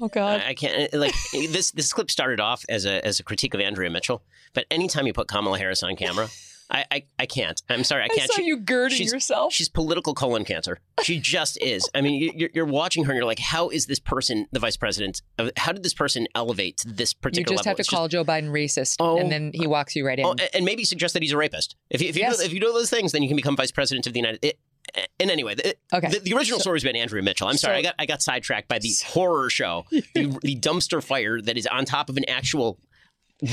Oh God! I, I can't like this. This clip started off as a as a critique of Andrea Mitchell, but anytime you put Kamala Harris on camera, I I, I can't. I'm sorry, I can't. I saw you girding she's, yourself. She's political colon cancer. She just is. I mean, you- you're, you're watching her, and you're like, how is this person the vice president? of- How did this person elevate to this particular? You particular just level? have to It's call Joe Biden racist, and oh, then he walks you right oh, in. Oh, and- maybe suggest that he's a rapist. If you, if you, Yes. do, if you do those things, then you can become vice president of the United. It, and anyway, the, Okay. the, the original story is about Andrea Mitchell. I'm sorry, So- I got I got sidetracked by the horror show, the, the dumpster fire that is on top of an actual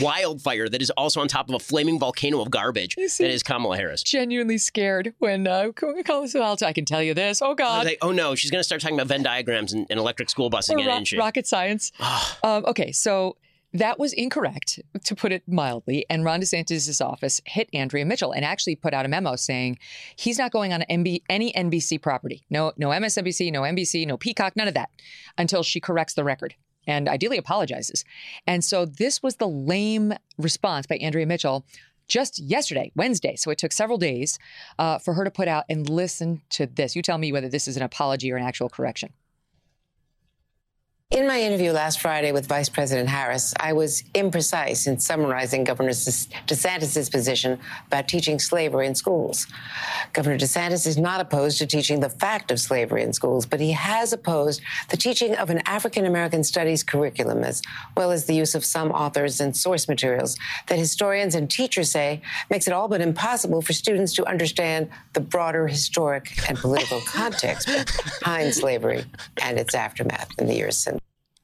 wildfire that is also on top of a flaming volcano of garbage that is Kamala Harris. Genuinely scared when uh, Kamala Harris. I can tell you this. Oh God! like, oh no, she's going to start talking about Venn diagrams and, and electric school bus Or again, ro- rocket science. um, okay, so that was incorrect, to put it mildly. And Ron DeSantis' office hit Andrea Mitchell and actually put out a memo saying he's not going on MB, any NBC property. No, no MSNBC, no NBC, no Peacock, none of that, until she corrects the record and ideally apologizes. And so this was the lame response by Andrea Mitchell just yesterday, Wednesday. So it took several days uh, for her to put out and listen to this. You tell me whether this is an apology or an actual correction. In my interview last Friday with Vice President Harris, I was imprecise in summarizing Governor DeSantis' position about teaching slavery in schools. Governor DeSantis is not opposed to teaching the fact of slavery in schools, but he has opposed the teaching of an African American studies curriculum, as well as the use of some authors and source materials that historians and teachers say makes it all but impossible for students to understand the broader historic and political context behind slavery and its aftermath in the years since.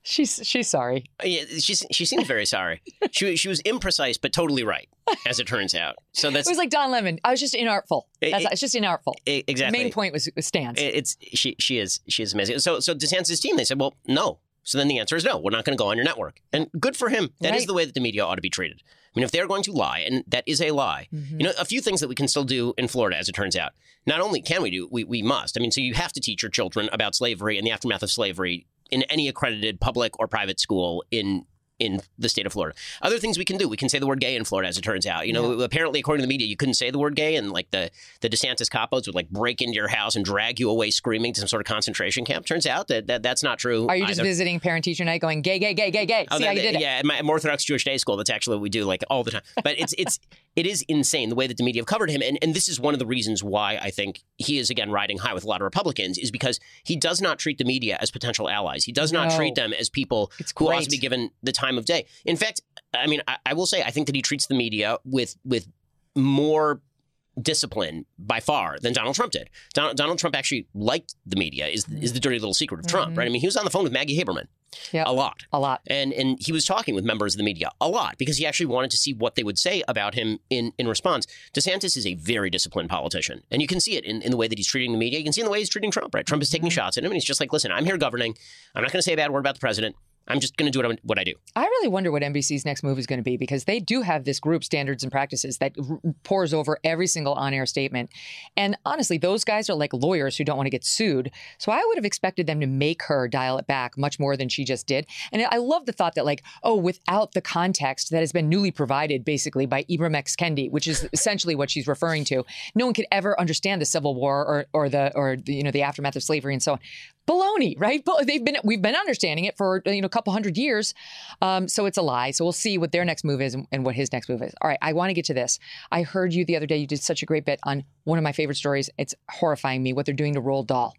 She's she's sorry. Yeah, she's she seems very sorry. she she was imprecise but totally right, as it turns out. So that's it was like Don Lemon. I was just inartful. That's, It- it's just inartful. E- exactly. The main point was, was stands. It- It's she she is she is amazing. So so DeSantis' team they said, well, no. So then the answer is no. We're not going to go on your network. And good for him. That is Right. the way that the media ought to be treated. I mean, if they're going to lie, and that is a lie, Mm-hmm. you know, a few things that we can still do in Florida, as it turns out. Not only can we do, we we must. I mean, so you have to teach your children about slavery and the aftermath of slavery in any accredited public or private school in in the state of Florida. Other things we can do. We can say the word gay in Florida, as it turns out. You know, apparently, according to the media, you couldn't say the word gay, and like the the DeSantis capos would like break into your house and drag you away screaming to some sort of concentration camp. Turns out that, that that's not true. Are you just visiting parent teacher night, going gay, gay, gay, gay, gay? Oh, See that- how you did it? Yeah, at my Orthodox Jewish day school, that's actually what we do like all the time. But it's it's it is insane the way that the media have covered him, and and this is one of the reasons why I think he is again riding high with a lot of Republicans is because he does not treat the media as potential allies. He does not No. treat them as people who ought to be given the time of day. In fact, I mean, I, I will say I think that he treats the media with with more discipline by far than Donald Trump did. Donald, Donald Trump actually liked the media. Is mm-hmm. is the dirty little secret of Trump, mm-hmm. right? I mean, he was on the phone with Maggie Haberman a lot, a lot, and and he was talking with members of the media a lot because he actually wanted to see what they would say about him in in response. DeSantis is a very disciplined politician, and you can see it in, in the way that he's treating the media. You can see in the way he's treating Trump. Right? Trump is taking mm-hmm. shots at him, and he's just like, "Listen, I'm here governing. I'm not going to say a bad word about the president. I'm just going to do what, what I do." I really wonder what NBC's next move is going to be because they do have this group, Standards and Practices, that r- pours over every single on air statement. And honestly, those guys are like lawyers who don't want to get sued. So I would have expected them to make her dial it back much more than she just did. And I love the thought that, like, oh, without the context that has been newly provided basically by Ibram X. Kendi, which is essentially what she's referring to, no one could ever understand the Civil War or, or the or the, you know the aftermath of slavery and so on baloney, right? But they've been we've been understanding it for you know a couple hundred years, um, so it's a lie. So we'll see what their next move is and, and what his next move is. All right, I want to get to this. I heard you the other day. You did such a great bit on one of my favorite stories. It's horrifying me what they're doing to Roald Dahl.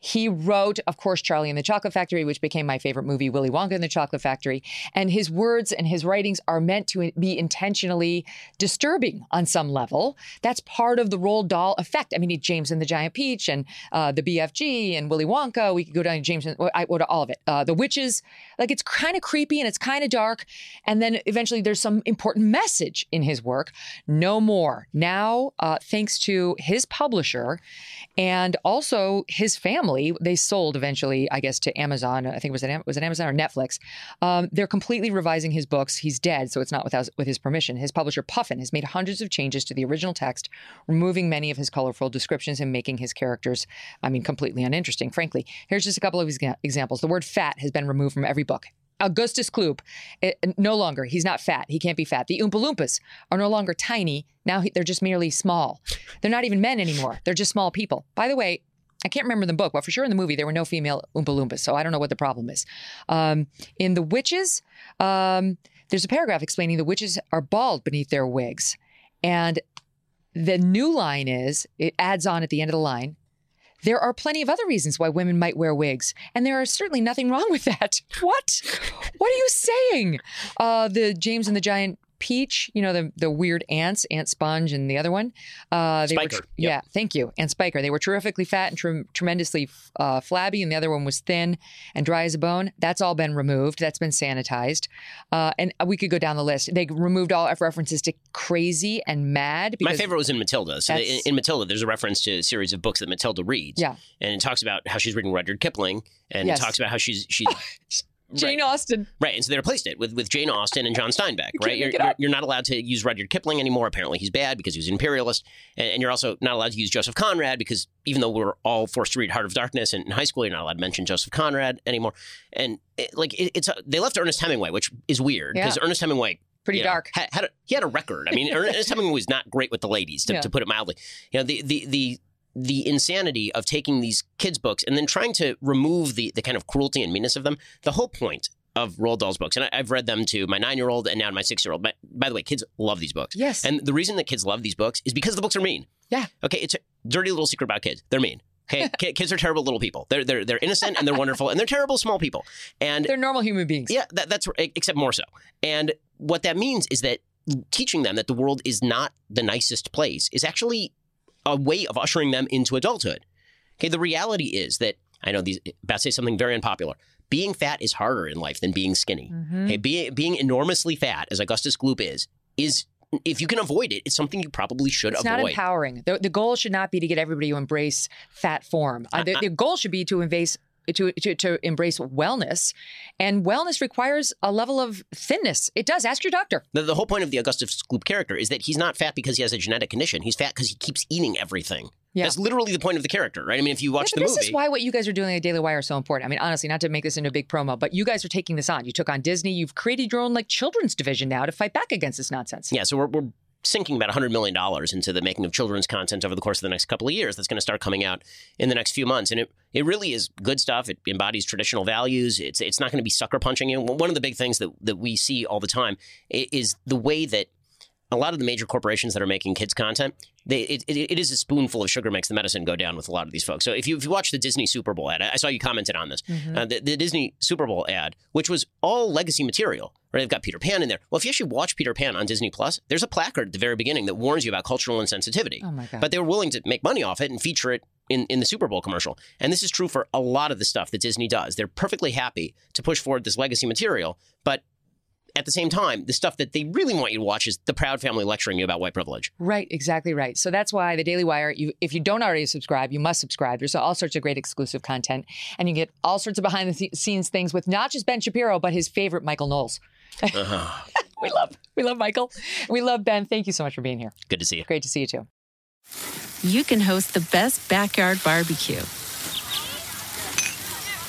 He wrote, of course, Charlie and the Chocolate Factory, which became my favorite movie, Willy Wonka and the Chocolate Factory. And his words and his writings are meant to be intentionally disturbing on some level. That's part of the Roald Dahl effect. I mean, James and the Giant Peach and uh, the BFG and Willy Wonka. We could go down to James and well, I to all of it. Uh, the Witches. Like it's kind of creepy and it's kind of dark. And then eventually there's some important message in his work. No more. Now, uh, thanks to his publisher and also his family, they sold eventually, I guess, to Amazon. I think it was Am- was it Amazon or Netflix. Um, they're completely revising his books. He's dead, so it's not without with his permission. His publisher Puffin has made hundreds of changes to the original text, removing many of his colorful descriptions and making his characters, I mean, completely uninteresting. Frankly, here's just a couple of exa- examples. The word "fat" has been removed from every book. Augustus Gloop, eh, no longer. He's not fat. He can't be fat. The Oompa Loompas are no longer tiny. Now he, they're just merely small. They're not even men anymore. They're just small people. By the way, I can't remember the book, but for sure in the movie there were no female Oompa Loompas, so I don't know what the problem is. Um, in The Witches, um, there's a paragraph explaining the witches are bald beneath their wigs. And the new line is, it adds on at the end of the line, there are plenty of other reasons why women might wear wigs, and there is certainly nothing wrong with that. What? What are you saying? Uh, the James and the Giant Peach, you know, the the weird aunts, Aunt Sponge, and the other one. Uh, they were Spiker, tr- yeah, thank you. And Spiker. They were terrifically fat and trem- tremendously uh, flabby, and the other one was thin and dry as a bone. That's all been removed. That's been sanitized. Uh, and we could go down the list. They removed all references to crazy and mad. My favorite was in Matilda. So in, in Matilda, there's a reference to a series of books that Matilda reads. Yeah. and it talks about how she's reading Rudyard Kipling, and Yes. it talks about how she's she's Jane Austen. Right, and so they replaced it with, with Jane Austen and John Steinbeck. Right, you're, you're, you're not allowed to use Rudyard Kipling anymore. Apparently, he's bad because he was an imperialist, and, and you're also not allowed to use Joseph Conrad because even though we're all forced to read Heart of Darkness in, in high school, you're not allowed to mention Joseph Conrad anymore. And it, like it, it's a, they left Ernest Hemingway, which is weird because Yeah. Ernest Hemingway. Pretty you know, dark. Had, had a, he had a record. I mean, Ernest Hemingway was not great with the ladies, to, Yeah. to put it mildly. You know, the the the the insanity of taking these kids' books and then trying to remove the, the kind of cruelty and meanness of them. The whole point of Roald Dahl's books, and I, have read them to my nine year old and now my six year old. But by the way, kids love these books. Yes. And the reason that kids love these books is because the books are mean. Yeah. Okay, it's a dirty little secret about kids. They're mean. Okay, kids are terrible little people. They're they're they're innocent and they're wonderful and they're terrible small people. And they're normal human beings. Yeah, that, that's except more so. And what that means is that teaching them that the world is not the nicest place is actually a way of ushering them into adulthood. Okay, the reality is that I know these about to say something very unpopular. Being fat is harder in life than being skinny. Mm-hmm. Okay, being being enormously fat, as Augustus Gloop is, is if you can avoid it, it's something you probably should it's avoid. It's not empowering. The, the, goal should not be to get everybody to embrace fat form. Uh, the, the, goal should be to embrace to, to, to embrace wellness. And wellness requires a level of thinness. It does. Ask your doctor. The, the whole point of the Augustus Gloop character is that he's not fat because he has a genetic condition. He's fat because he keeps eating everything. Yeah. That's literally the point of the character, right? I mean, if you watch yeah, the this movie. This is why what you guys are doing at Daily Wire is so important. I mean, honestly, not to make this into a big promo, but you guys are taking this on. You took on Disney. You've created your own like children's division now to fight back against this nonsense. Yeah, so we're, we're sinking about $100 million into the making of children's content over the course of the next couple of years that's going to start coming out in the next few months. And it, it really is good stuff. It embodies traditional values. It's, it's not going to be sucker punching. One of the big things that, that we see all the time is the way that a lot of the major corporations that are making kids content, they, it, it, it is a spoonful of sugar makes the medicine go down with a lot of these folks. So if you, if you watch the Disney Super Bowl ad, I saw you commented on this, mm-hmm. uh, the, the, Disney Super Bowl ad, which was all legacy material, right? They've got Peter Pan in there. Well, if you actually watch Peter Pan on Disney Plus, there's a placard at the very beginning that warns you about cultural insensitivity. Oh my God. But they were willing to make money off it and feature it in, in the Super Bowl commercial. And this is true for a lot of the stuff that Disney does. They're perfectly happy to push forward this legacy material, but at the same time, the stuff that they really want you to watch is the Proud Family lecturing you about white privilege. Right, exactly right. So that's why the Daily Wire, you, if you don't already subscribe, you must subscribe. There's all sorts of great exclusive content, and you get all sorts of behind the scenes things with not just Ben Shapiro, but his favorite Michael Knowles. Uh-huh. we love, we love Michael. We love Ben. Thank you so much for being here. Good to see you. Great to see you too. You can host the best backyard barbecue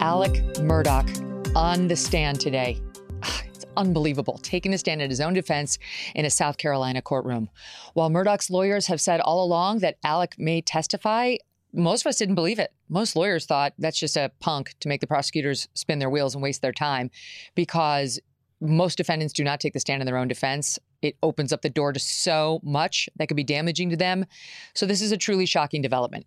Alex Murdaugh on the stand today. Ah, it's unbelievable, taking the stand in his own defense in a South Carolina courtroom. While Murdaugh's lawyers have said all along that Alex may testify, most of us didn't believe it. Most lawyers thought that's just a punk to make the prosecutors spin their wheels and waste their time because most defendants do not take the stand in their own defense. It opens up the door to so much that could be damaging to them. So, this is a truly shocking development.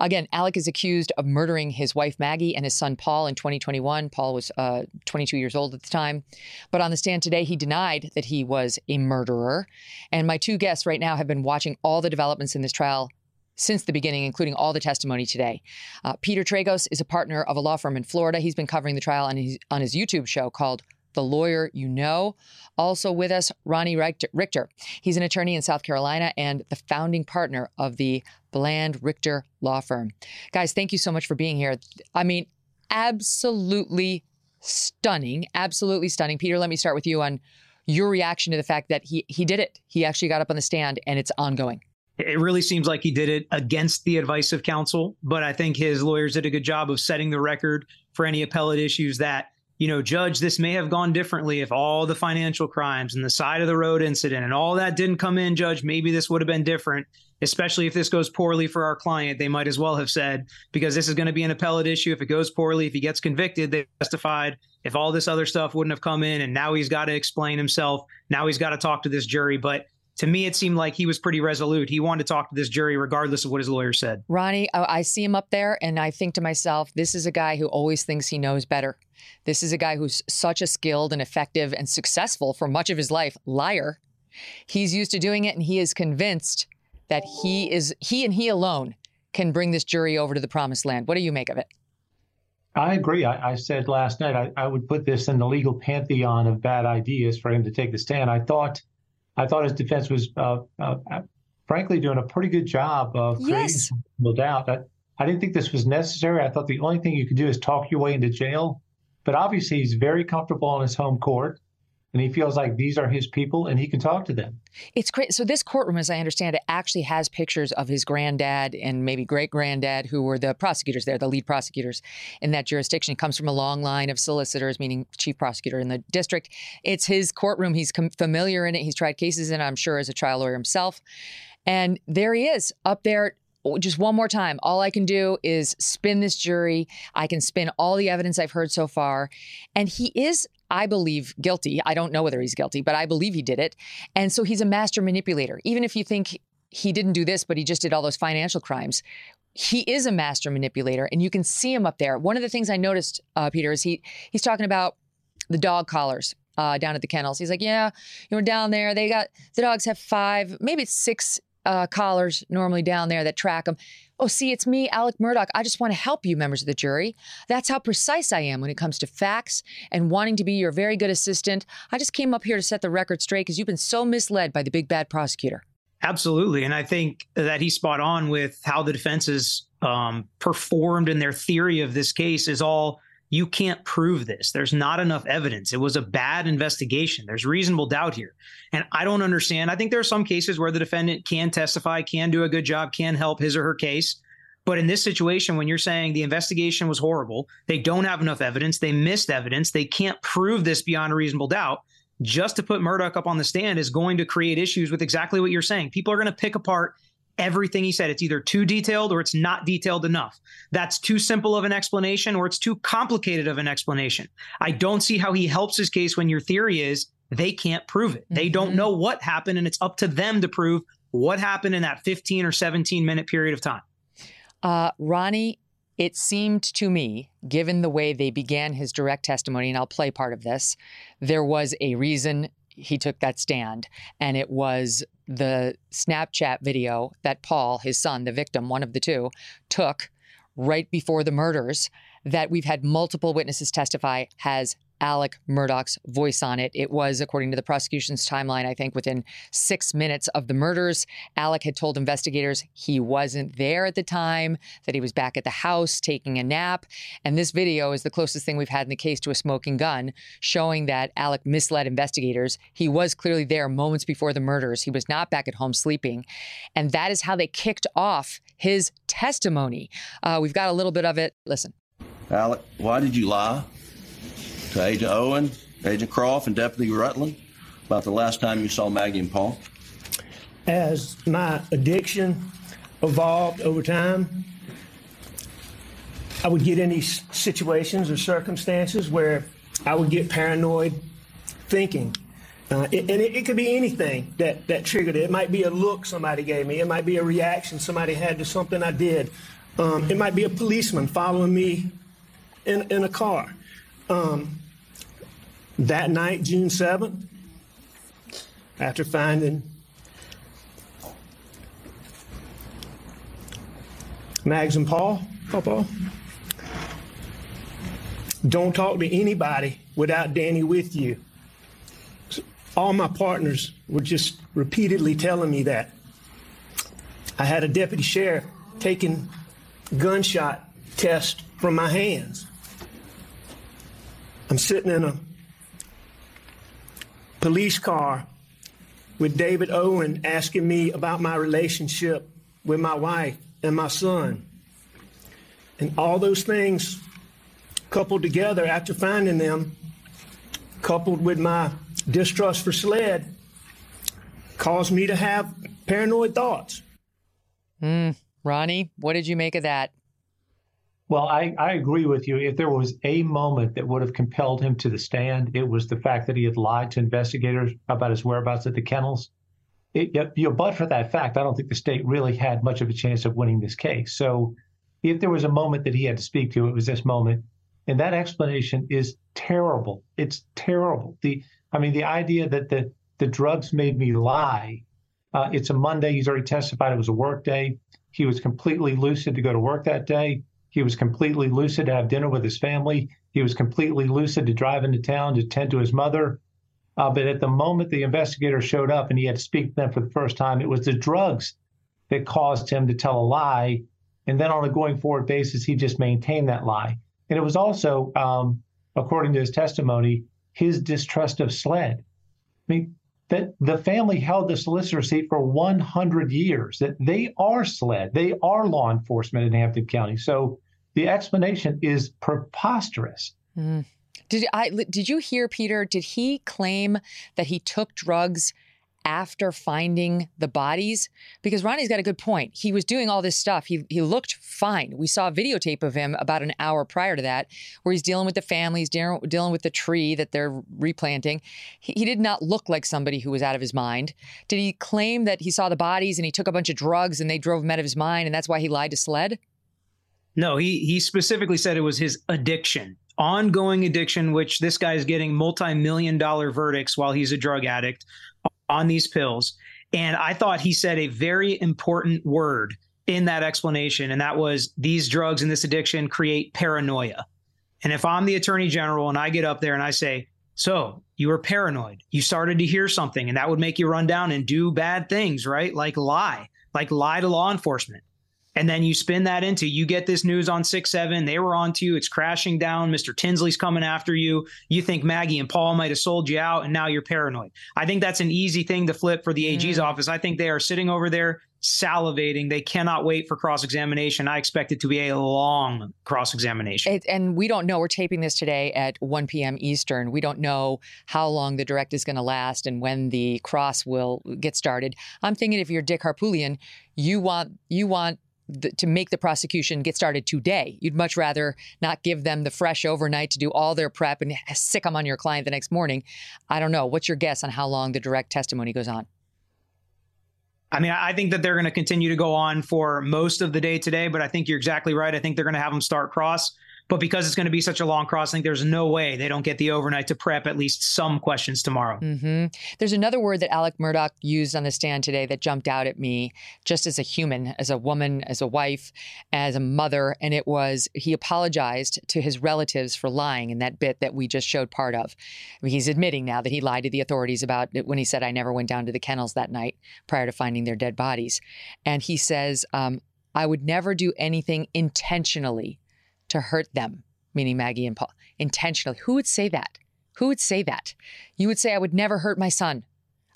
Again, Alex is accused of murdering his wife Maggie and his son Paul in 2021. Paul was uh, 22 years old at the time. But on the stand today, he denied that he was a murderer. And my two guests right now have been watching all the developments in this trial since the beginning, including all the testimony today. Uh, Peter Tragos is a partner of a law firm in Florida. He's been covering the trial on his, on his YouTube show called the lawyer you know. Also with us, Ronnie Richter. He's an attorney in South Carolina and the founding partner of the Bland Richter Law Firm. Guys, thank you so much for being here. I mean, absolutely stunning, absolutely stunning. Peter, let me start with you on your reaction to the fact that he he did it. He actually got up on the stand and it's ongoing. It really seems like he did it against the advice of counsel, but I think his lawyers did a good job of setting the record for any appellate issues that you know, Judge, this may have gone differently if all the financial crimes and the side of the road incident and all that didn't come in, Judge. Maybe this would have been different, especially if this goes poorly for our client. They might as well have said, because this is going to be an appellate issue. If it goes poorly, if he gets convicted, they testified. If all this other stuff wouldn't have come in and now he's got to explain himself, now he's got to talk to this jury. But to me, it seemed like he was pretty resolute. He wanted to talk to this jury regardless of what his lawyer said. Ronnie, I see him up there and I think to myself, this is a guy who always thinks he knows better. This is a guy who's such a skilled and effective and successful for much of his life liar. He's used to doing it and he is convinced that he is he and he alone can bring this jury over to the promised land. What do you make of it? I agree. I, I said last night I, I, would put this in the legal pantheon of bad ideas for him to take the stand. I thought I thought his defense was uh, uh, frankly doing a pretty good job of creating yes. no doubt. That I didn't think this was necessary. I thought the only thing you could do is talk your way into jail. But obviously, he's very comfortable on his home court and he feels like these are his people and he can talk to them. It's great. So this courtroom, as I understand it, actually has pictures of his granddad and maybe great granddad, who were the prosecutors there, the lead prosecutors in that jurisdiction. It comes from a long line of solicitors, meaning chief prosecutor in the district. It's his courtroom. He's com- familiar in it. He's tried cases in it, I'm sure, as a trial lawyer himself. And there he is up there oh, just one more time. All I can do is spin this jury. I can spin all the evidence I've heard so far. And he is I believe, guilty. I don't know whether he's guilty, but I believe he did it. And so he's a master manipulator. Even if you think he didn't do this, but he just did all those financial crimes, he is a master manipulator, and you can see him up there. One of the things I noticed, uh, Peter, is he he's talking about the dog collars uh, down at the kennels. He's like, yeah, you know, down there they got the dogs have five, maybe six uh, collars normally down there that track them. Oh, see, it's me, Alex Murdaugh. I just want to help you, members of the jury. That's how precise I am when it comes to facts and wanting to be your very good assistant. I just came up here to set the record straight because you've been so misled by the big bad prosecutor. Absolutely. And I think that he's spot on with how the defense is um, performed in their theory of this case is all you can't prove this. There's not enough evidence. It was a bad investigation. There's reasonable doubt here. And I don't understand. I think there are some cases where the defendant can testify, can do a good job, can help his or her case. But in this situation, when you're saying the investigation was horrible, they don't have enough evidence, they missed evidence, they can't prove this beyond a reasonable doubt, just to put Murdaugh up on the stand is going to create issues with exactly what you're saying. People are going to pick apart everything he said. It's either too detailed or it's not detailed enough. That's too simple of an explanation or it's too complicated of an explanation. I don't see how he helps his case when your theory is they can't prove it. They don't mm-hmm. know what happened, and it's up to them to prove what happened in that 15 or 17 minute period of time. Uh, Ronnie, it seemed to me, given the way they began his direct testimony, and I'll play part of this, there was a reason he took that stand. And it was the Snapchat video that Paul, his son, the victim, one of the two, took right before the murders that we've had multiple witnesses testify has Alex Murdaugh's voice on it. It was, according to the prosecution's timeline, I think within six minutes of the murders. Alex had told investigators he wasn't there at the time, that he was back at the house taking a nap. And this video is the closest thing we've had in the case to a smoking gun, showing that Alex misled investigators. He was clearly there moments before the murders. He was not back at home sleeping. And that is how they kicked off his testimony. Uh, we've got a little bit of it. Listen. Alex, why did you lie? To Agent Owen, Agent Croft, and Deputy Rutland about the last time you saw Maggie and Paul? As my addiction evolved over time, I would get in these situations or circumstances where I would get paranoid thinking. Uh, it, and it, it, could be anything that, that triggered it. It might be a look somebody gave me. It might be a reaction somebody had to something I did. Um, it might be a policeman following me in, in a car. Um, that night, June 7th, after finding Mags and Paul, Paul, don't talk to anybody without Danny with you. All my partners were just repeatedly telling me that. I had a deputy sheriff taking gunshot test from my hands. I'm sitting in a police car with David Owen asking me about my relationship with my wife and my son. And all those things coupled together after finding them, coupled with my distrust for SLED, caused me to have paranoid thoughts. Mm, Ronnie, what did you make of that? Well, I, I agree with you. If there was a moment that would have compelled him to the stand, it was the fact that he had lied to investigators about his whereabouts at the kennels. It, you know, but for that fact, I don't think the state really had much of a chance of winning this case. So, if there was a moment that he had to speak to, it was this moment, and that explanation is terrible. It's terrible. The, I mean, the idea that the the drugs made me lie. Uh, it's a Monday. He's already testified it was a work day. He was completely lucid to go to work that day he was completely lucid to have dinner with his family. He was completely lucid to drive into town to tend to his mother. Uh, but at the moment the investigator showed up and he had to speak to them for the first time, it was the drugs that caused him to tell a lie And then on a going forward basis, he just maintained that lie. And it was also, um, according to his testimony, his distrust of SLED. I mean, that the family held the solicitor seat for 100 years, that they are SLED, they are law enforcement in Hampton County. So the explanation is preposterous. Mm. Did I did you hear Peter? Did he claim that he took drugs after finding the bodies? Because Ronnie's got a good point. He was doing all this stuff. He he looked fine. We saw a videotape of him about an hour prior to that, where he's dealing with the families, dealing, dealing with the tree that they're replanting. He, he did not look like somebody who was out of his mind. Did he claim that he saw the bodies and he took a bunch of drugs and they drove him out of his mind, and that's why he lied to SLED? No, he he specifically said it was his addiction, ongoing addiction, which this guy is getting multi-million dollar verdicts while he's a drug addict on these pills. And I thought he said a very important word in that explanation, and that was these drugs and this addiction create paranoia. And if I'm the attorney general and I get up there and I say, so you were paranoid, you started to hear something, and that would make you run down and do bad things, right? Like lie, like lie to law enforcement. And then you spin that into you get this news on 6 7. They were on to you. It's crashing down. Mr. Tinsley's coming after you. You think Maggie and Paul might have sold you out, and now you're paranoid. I think that's an easy thing to flip for the AG's mm. office. I think they are sitting over there salivating. They cannot wait for cross examination. I expect it to be a long cross examination. And we don't know. We're taping this today at 1 p.m. Eastern. We don't know how long the direct is going to last and when the cross will get started. I'm thinking if you're Dick Harpootlian, you want you want the, to make the prosecution get started today. You'd much rather not give them the fresh overnight to do all their prep and sic them on your client the next morning. I don't know. What's your guess on how long the direct testimony goes on? I mean, I think that they're going to continue to go on for most of the day today, but I think you're exactly right. I think they're going to have them start cross. But because it's going to be such a long crossing, there's no way they don't get the overnight to prep at least some questions tomorrow. Mm-hmm. There's another word that Alex Murdaugh used on the stand today that jumped out at me just as a human, as a woman, as a wife, as a mother. And it was he apologized to his relatives for lying in that bit that we just showed part of. I mean, he's admitting now that he lied to the authorities about it when he said, I never went down to the kennels that night prior to finding their dead bodies. And he says, um, I would never do anything intentionally to hurt them, meaning Maggie and Paul, intentionally. Who would say that? Who would say that? You would say, I would never hurt my son.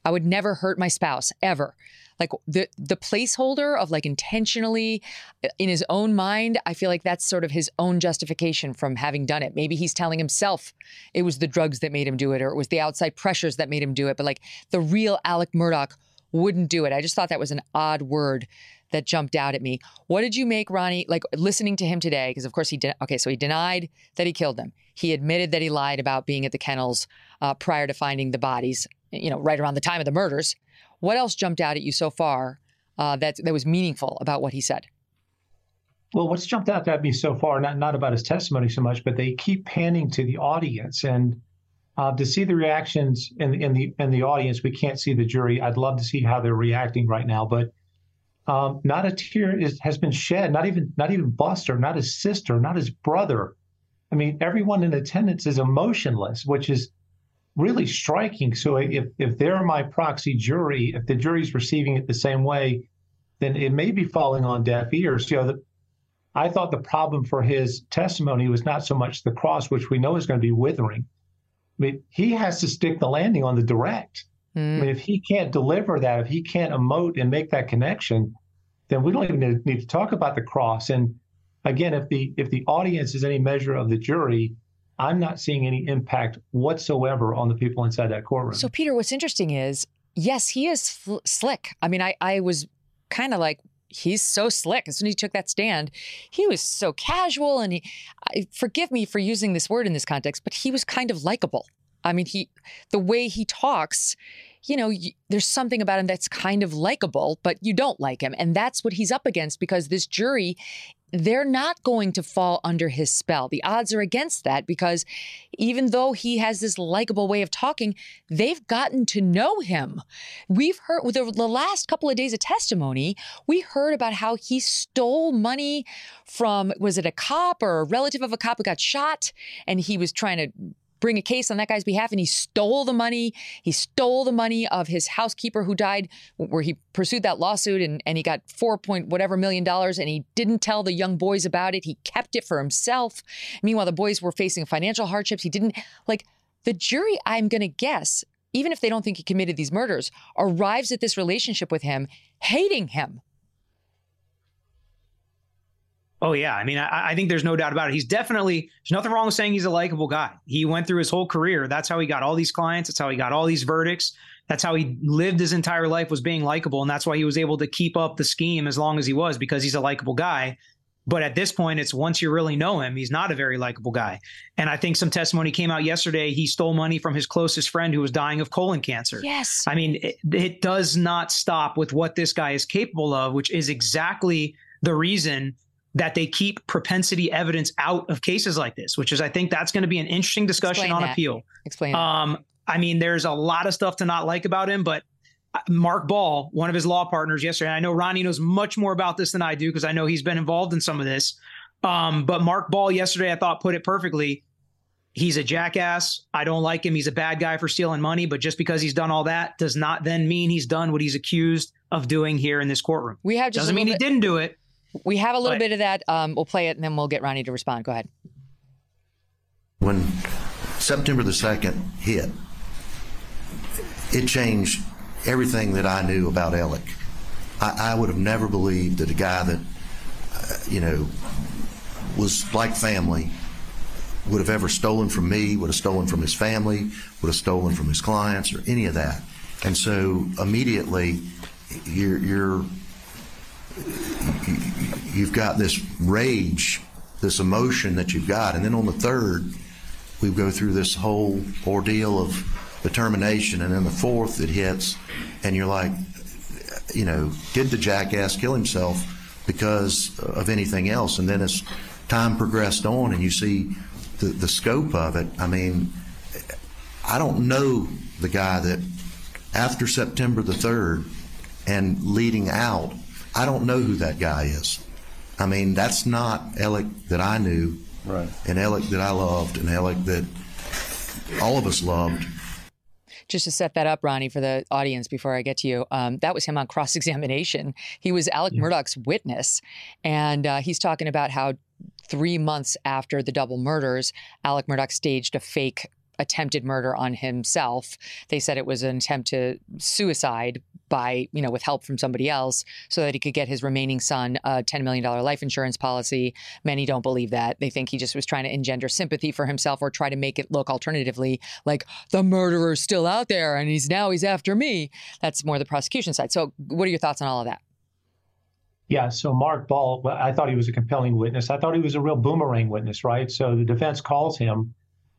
I would never hurt my spouse ever. Like the the placeholder of like intentionally uh, in his own mind, I feel like that's sort of his own justification from having done it. Maybe he's telling himself it was the drugs that made him do it or it was the outside pressures that made him do it, but like the real Alex Murdaugh wouldn't do it. I just thought that was an odd word that jumped out at me. What did you make, Ronnie, like listening to him today? Because, of course, he did. Okay, so he denied that he killed them. He admitted that he lied about being at the kennels uh, prior to finding the bodies, you know, right around the time of the murders. What else jumped out at you so far uh, that, that was meaningful about what he said? Well, what's jumped out at me so far, not, not about his testimony so much, but they keep panning to the audience. And uh, to see the reactions in, in the in the audience, we can't see the jury. I'd love to see how they're reacting right now, but um, not a tear is, has been shed. Not even not even Buster, not his sister, not his brother. I mean, everyone in attendance is emotionless, which is really striking. So if if they're my proxy jury, if the jury's receiving it the same way, then it may be falling on deaf ears. You know, the, I thought the problem for his testimony was not so much the cross, which we know is going to be withering. I mean, he has to stick the landing on the direct. Mm. I mean, if he can't deliver that, if he can't emote and make that connection, then we don't even need to talk about the cross. And again, if the if the audience is any measure of the jury, I'm not seeing any impact whatsoever on the people inside that courtroom. So, Peter, what's interesting is, yes, he is fl- slick. I mean, I I was kind of like. He's so slick. As soon as he took that stand, he was so casual, and he. I, forgive me for using this word in this context, but he was kind of likable. I mean, he, the way he talks, you know, there's something about him that's kind of likable, but you don't like him. And that's what he's up against because this jury, they're not going to fall under his spell. The odds are against that because even though he has this likable way of talking, they've gotten to know him. We've heard with the, last couple of days of testimony, we heard about how he stole money from, was it a cop or a relative of a cop who got shot? And he was trying to bring a case on that guy's behalf and he stole the money. He stole the money of his housekeeper who died where he pursued that lawsuit and, and he got four point whatever million dollars and he didn't tell the young boys about it. He kept it for himself. Meanwhile, the boys were facing financial hardships. He didn't like the jury, I'm gonna guess, even if they don't think he committed these murders, arrives at this relationship with him, hating him. Oh yeah, I mean, I, I, think there's no doubt about it. He's definitely there's nothing wrong with saying he's a likable guy. He went through his whole career. That's how he got all these clients. That's how he got all these verdicts. That's how he lived his entire life was being likable, and that's why he was able to keep up the scheme as long as he was because he's a likable guy. But at this point, it's once you really know him, he's not a very likable guy. And I think some testimony came out yesterday. He stole money from his closest friend who was dying of colon cancer. Yes. I mean, it, it does not stop with what this guy is capable of, which is exactly the reason that they keep propensity evidence out of cases like this, which is I think that's going to be an interesting discussion Explain on that. appeal. Explain. Um, I mean, there's a lot of stuff to not like about him, but uh, Mark Ball, one of his law partners yesterday, I know Ronnie knows much more about this than I do because I know he's been involved in some of this. Um, but Mark Ball yesterday, I thought put it perfectly. He's a jackass. I don't like him. He's a bad guy for stealing money, but just because he's done all that does not then mean he's done what he's accused of doing here in this courtroom. We have just doesn't mean little he didn't do it. We have a little But- bit of that. Um, we'll play it and then we'll get Ronnie to respond. Go ahead. When September the 2nd hit, it changed everything that I knew about Alex. I, I would have never believed that a guy that, uh, you know, was like family would have ever stolen from me, would have stolen from his family, would have stolen from his clients, or any of that. And so immediately, you're, you're you've got this rage, this emotion that you've got, and then on the third, we go through this whole ordeal of determination, and then the fourth it hits, and you're like, you know, did the jackass kill himself because of anything else? And then as time progressed on, and you see the, the scope of it, I mean, I don't know the guy that after September the 3rd and leading out, I don't know who that guy is. I mean, that's not Alex that I knew, right. and Alex that I loved, and Alex that all of us loved. Just to set that up, Ronnie, for the audience before I get to you, um, that was him on cross examination. He was Alex Murdaugh's witness, and uh, he's talking about how three months after the double murders, Alex Murdaugh staged a fake attempted murder on himself. They said it was an attempt to suicide by, you know, with help from somebody else so that he could get his remaining son a $10 million life insurance policy. Many don't believe that. They think he just was trying to engender sympathy for himself or try to make it look alternatively like the murderer's still out there and he's now he's after me. That's more the prosecution side. So what are your thoughts on all of that? Yeah, so Mark Ball, I thought he was a compelling witness. I thought he was a real boomerang witness, right? So the defense calls him,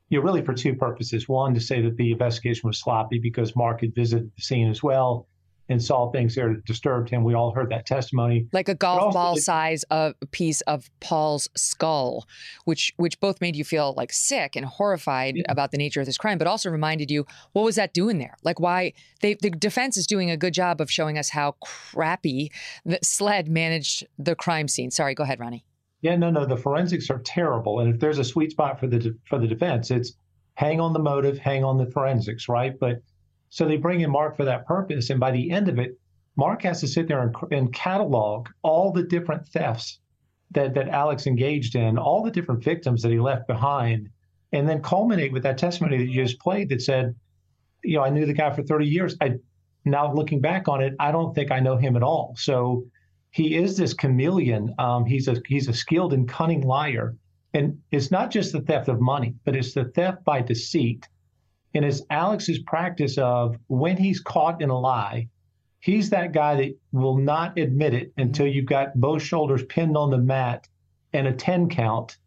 you know, really for two purposes. One, to say that the investigation was sloppy because Mark had visited the scene as well and saw things there that disturbed him. We all heard that testimony. Like a golf also ball size of piece of Paul's skull, which which both made you feel like sick and horrified about the nature of this crime, but also reminded you what was that doing there? Like why they the defense is doing a good job of showing us how crappy the SLED managed the crime scene. Sorry, go ahead, Ronnie. Yeah, no, no. The forensics are terrible, and if there's a sweet spot for the for the defense, it's hang on the motive, hang on the forensics, right? But so they bring in Mark for that purpose, and by the end of it, Mark has to sit there and, and catalog all the different thefts that that Alex engaged in, all the different victims that he left behind, and then culminate with that testimony that you just played that said, you know, I knew the guy for 30 years. I now looking back on it, I don't think I know him at all. So he is this chameleon. Um, he's a he's a skilled and cunning liar, and it's not just the theft of money, but it's the theft by deceit. And it's Alex's practice of when he's caught in a lie, he's that guy that will not admit it until you've got both shoulders pinned on the mat and a ten count,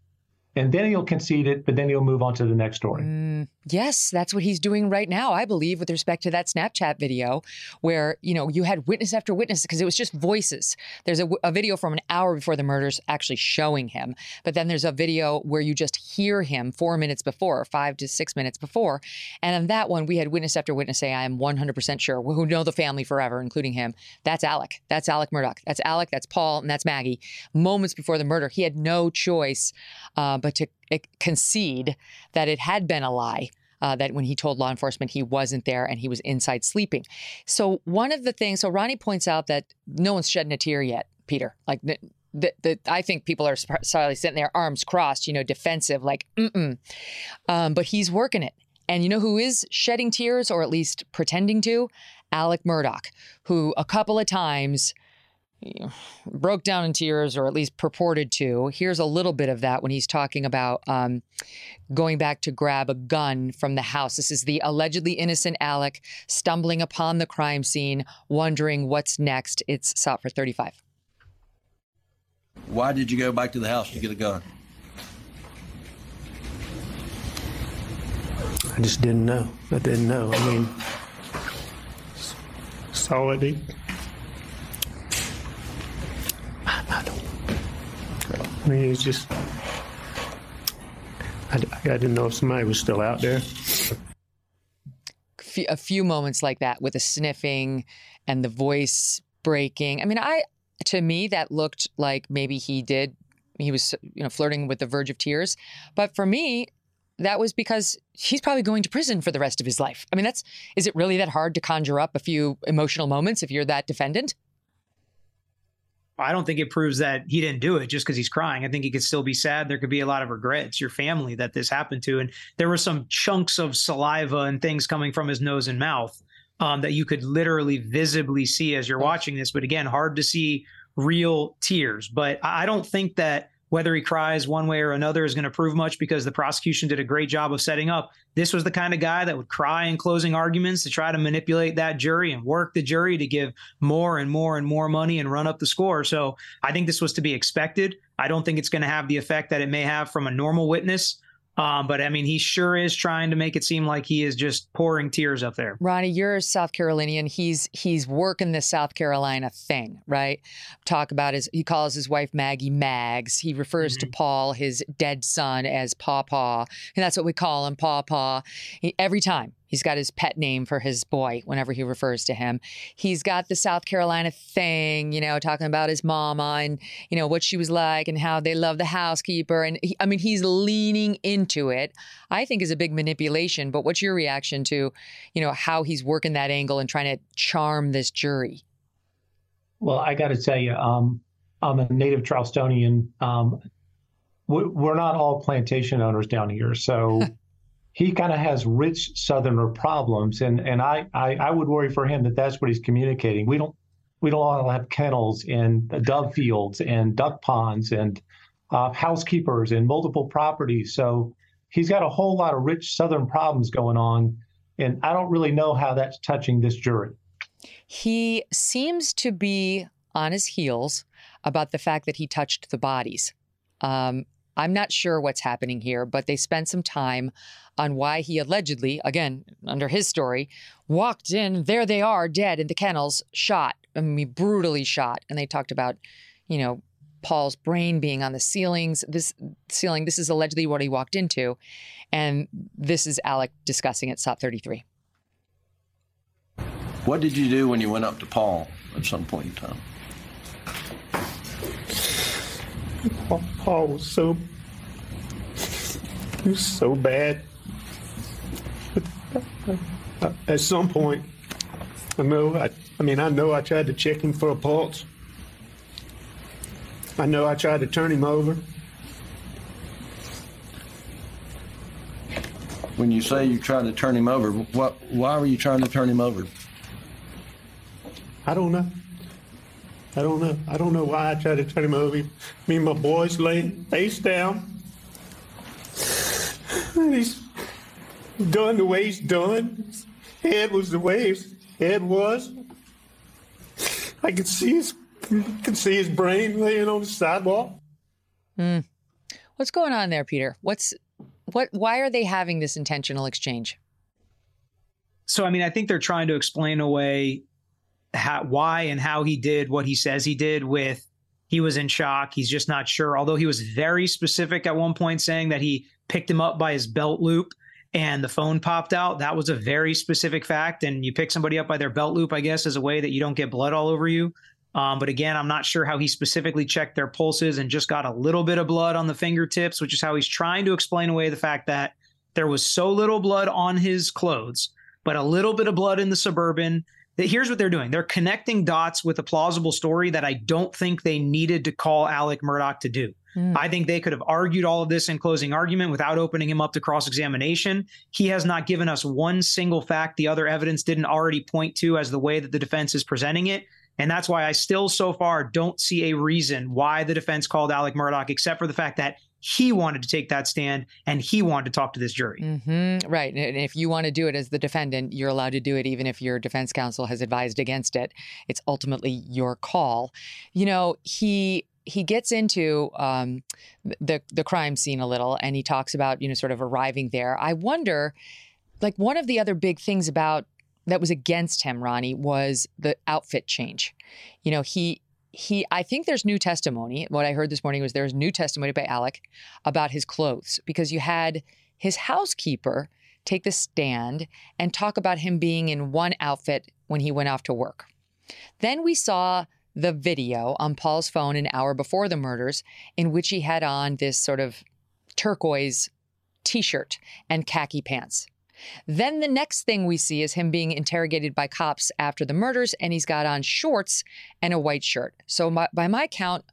and then he'll concede it, but then he'll move on to the next story. Mm, yes, that's what he's doing right now, I believe, with respect to that Snapchat video where, you know, you had witness after witness because it was just voices. There's a, a video from an hour before the murders actually showing him, but then there's a video where you just hear him four minutes before, five to six minutes before. And on that one, we had witness after witness say, I am 100% sure, who know the family forever, including him. That's Alex. That's Alex Murdaugh. That's Alex. That's Paul. And that's Maggie. Moments before the murder, he had no choice uh, but to uh, concede that it had been a lie. Uh, that when he told law enforcement he wasn't there and he was inside sleeping. So, one of the things, so Ronnie points out that no one's shedding a tear yet, Peter. Like, that, that I think people are sorry sitting there, arms crossed, you know, defensive, like, mm um, but he's working it. And you know who is shedding tears, or at least pretending to? Alex Murdaugh, who a couple of times broke down in tears, or at least purported to. Here's a little bit of that when he's talking about um, going back to grab a gun from the house. This is the allegedly innocent Alex stumbling upon the crime scene, wondering what's next. It's sought for 35. Why did you go back to the house to get a gun? I just didn't know. I didn't know. I mean, saw it. I, I don't. I mean, it's just. I, I didn't know if somebody was still out there. A few moments like that with the sniffing and the voice breaking. I mean, I to me that looked like maybe he did he was you know flirting with the verge of tears but for me that was because he's probably going to prison for the rest of his life i mean that's is it really that hard to conjure up a few emotional moments if you're that defendant I don't think it proves that he didn't do it just because he's crying. I think he could still be sad. There could be a lot of regrets, your family that this happened to. And there were some chunks of saliva and things coming from his nose and mouth um, that you could literally visibly see as you're watching this. But again, hard to see real tears. But I don't think that whether he cries one way or another is going to prove much because the prosecution did a great job of setting up. This was the kind of guy that would cry in closing arguments to try to manipulate that jury and work the jury to give more and more and more money and run up the score. So I think this was to be expected. I don't think it's going to have the effect that it may have from a normal witness. Um, but I mean, he sure is trying to make it seem like he is just pouring tears up there. Ronnie, you're a South Carolinian. He's he's working the South Carolina thing, right? Talk about his. He calls his wife Maggie Mags. He refers mm-hmm. to Paul, his dead son, as Paw Paw, and that's what we call him, Paw Paw. Every time He's got his pet name for his boy whenever he refers to him. He's got the South Carolina thing, you know, talking about his mama and, you know, what she was like and how they love the housekeeper. And he, I mean, he's leaning into it. I think is a big manipulation. But what's your reaction to, you know, how he's working that angle and trying to charm this jury? Well, I got to tell you, um, I'm a native Charlestonian. Um, we're not all plantation owners down here. So he kind of has rich southerner problems and and I, I, I would worry for him that that's what he's communicating. We don't we don't all have kennels and dove fields and duck ponds and uh, housekeepers and multiple properties. So he's got a whole lot of rich southern problems going on and i don't really know how that's touching this jury. He seems to be on his heels about the fact that he touched the bodies. Um, I'm not sure what's happening here, but they spent some time on why he allegedly, again, under his story, walked in, there they are, dead in the kennels, shot. I mean, brutally shot. And they talked about, you know, Paul's brain being on the ceilings, this ceiling. This is allegedly what he walked into. And this is Alex discussing at SOT 33. What did you do when you went up to Paul at some point in time? Paul was so he was so bad. Uh, at some point, I know I, I mean I know I tried to check him for a pulse. I know I tried to turn him over. When you say you tried to turn him over, what? Why were you trying to turn him over? I don't know. I don't know. I don't know why I tried to turn him over. Me and my boys laying face down. And he's done the way he's done. His head was the way his head was. I could see his could see his brain laying on the sidewalk. Mm. What's going on there, Peter? What's what? Why are they having this intentional exchange? So, I mean, I think they're trying to explain away how, why and how he did what he says he did with he was in shock. He's just not sure. Although he was very specific at one point saying that he picked him up by his belt loop and the phone popped out. That was a very specific fact. And you pick somebody up by their belt loop, I guess, as a way that you don't get blood all over you. Um, but again, I'm not sure how he specifically checked their pulses and just got a little bit of blood on the fingertips, which is how he's trying to explain away the fact that there was so little blood on his clothes, but a little bit of blood in the suburban. That here's what they're doing: they're connecting dots with a plausible story that I don't think they needed to call Alex Murdaugh to do. Mm. I think they could have argued all of this in closing argument without opening him up to cross examination. He has not given us one single fact the other evidence didn't already point to as the way that the defense is presenting it. And that's why I still, so far, don't see a reason why the defense called Alex Murdaugh, except for the fact that he wanted to take that stand and he wanted to talk to this jury. Mm-hmm. Right. And if you want to do it as the defendant, you're allowed to do it even if your defense counsel has advised against it. It's ultimately your call. You know, he he gets into um, the the crime scene a little, and he talks about you know sort of arriving there. I wonder, like one of the other big things about that was against him, Ronnie, was the outfit change. You know, he he I think there's new testimony. What I heard this morning was there's new testimony by Alex about his clothes because you had his housekeeper take the stand and talk about him being in one outfit when he went off to work. Then we saw the video on Paul's phone an hour before the murders in which he had on this sort of turquoise t-shirt and khaki pants. Then the next thing we see is him being interrogated by cops after the murders, and he's got on shorts and a white shirt. So, my, by my count,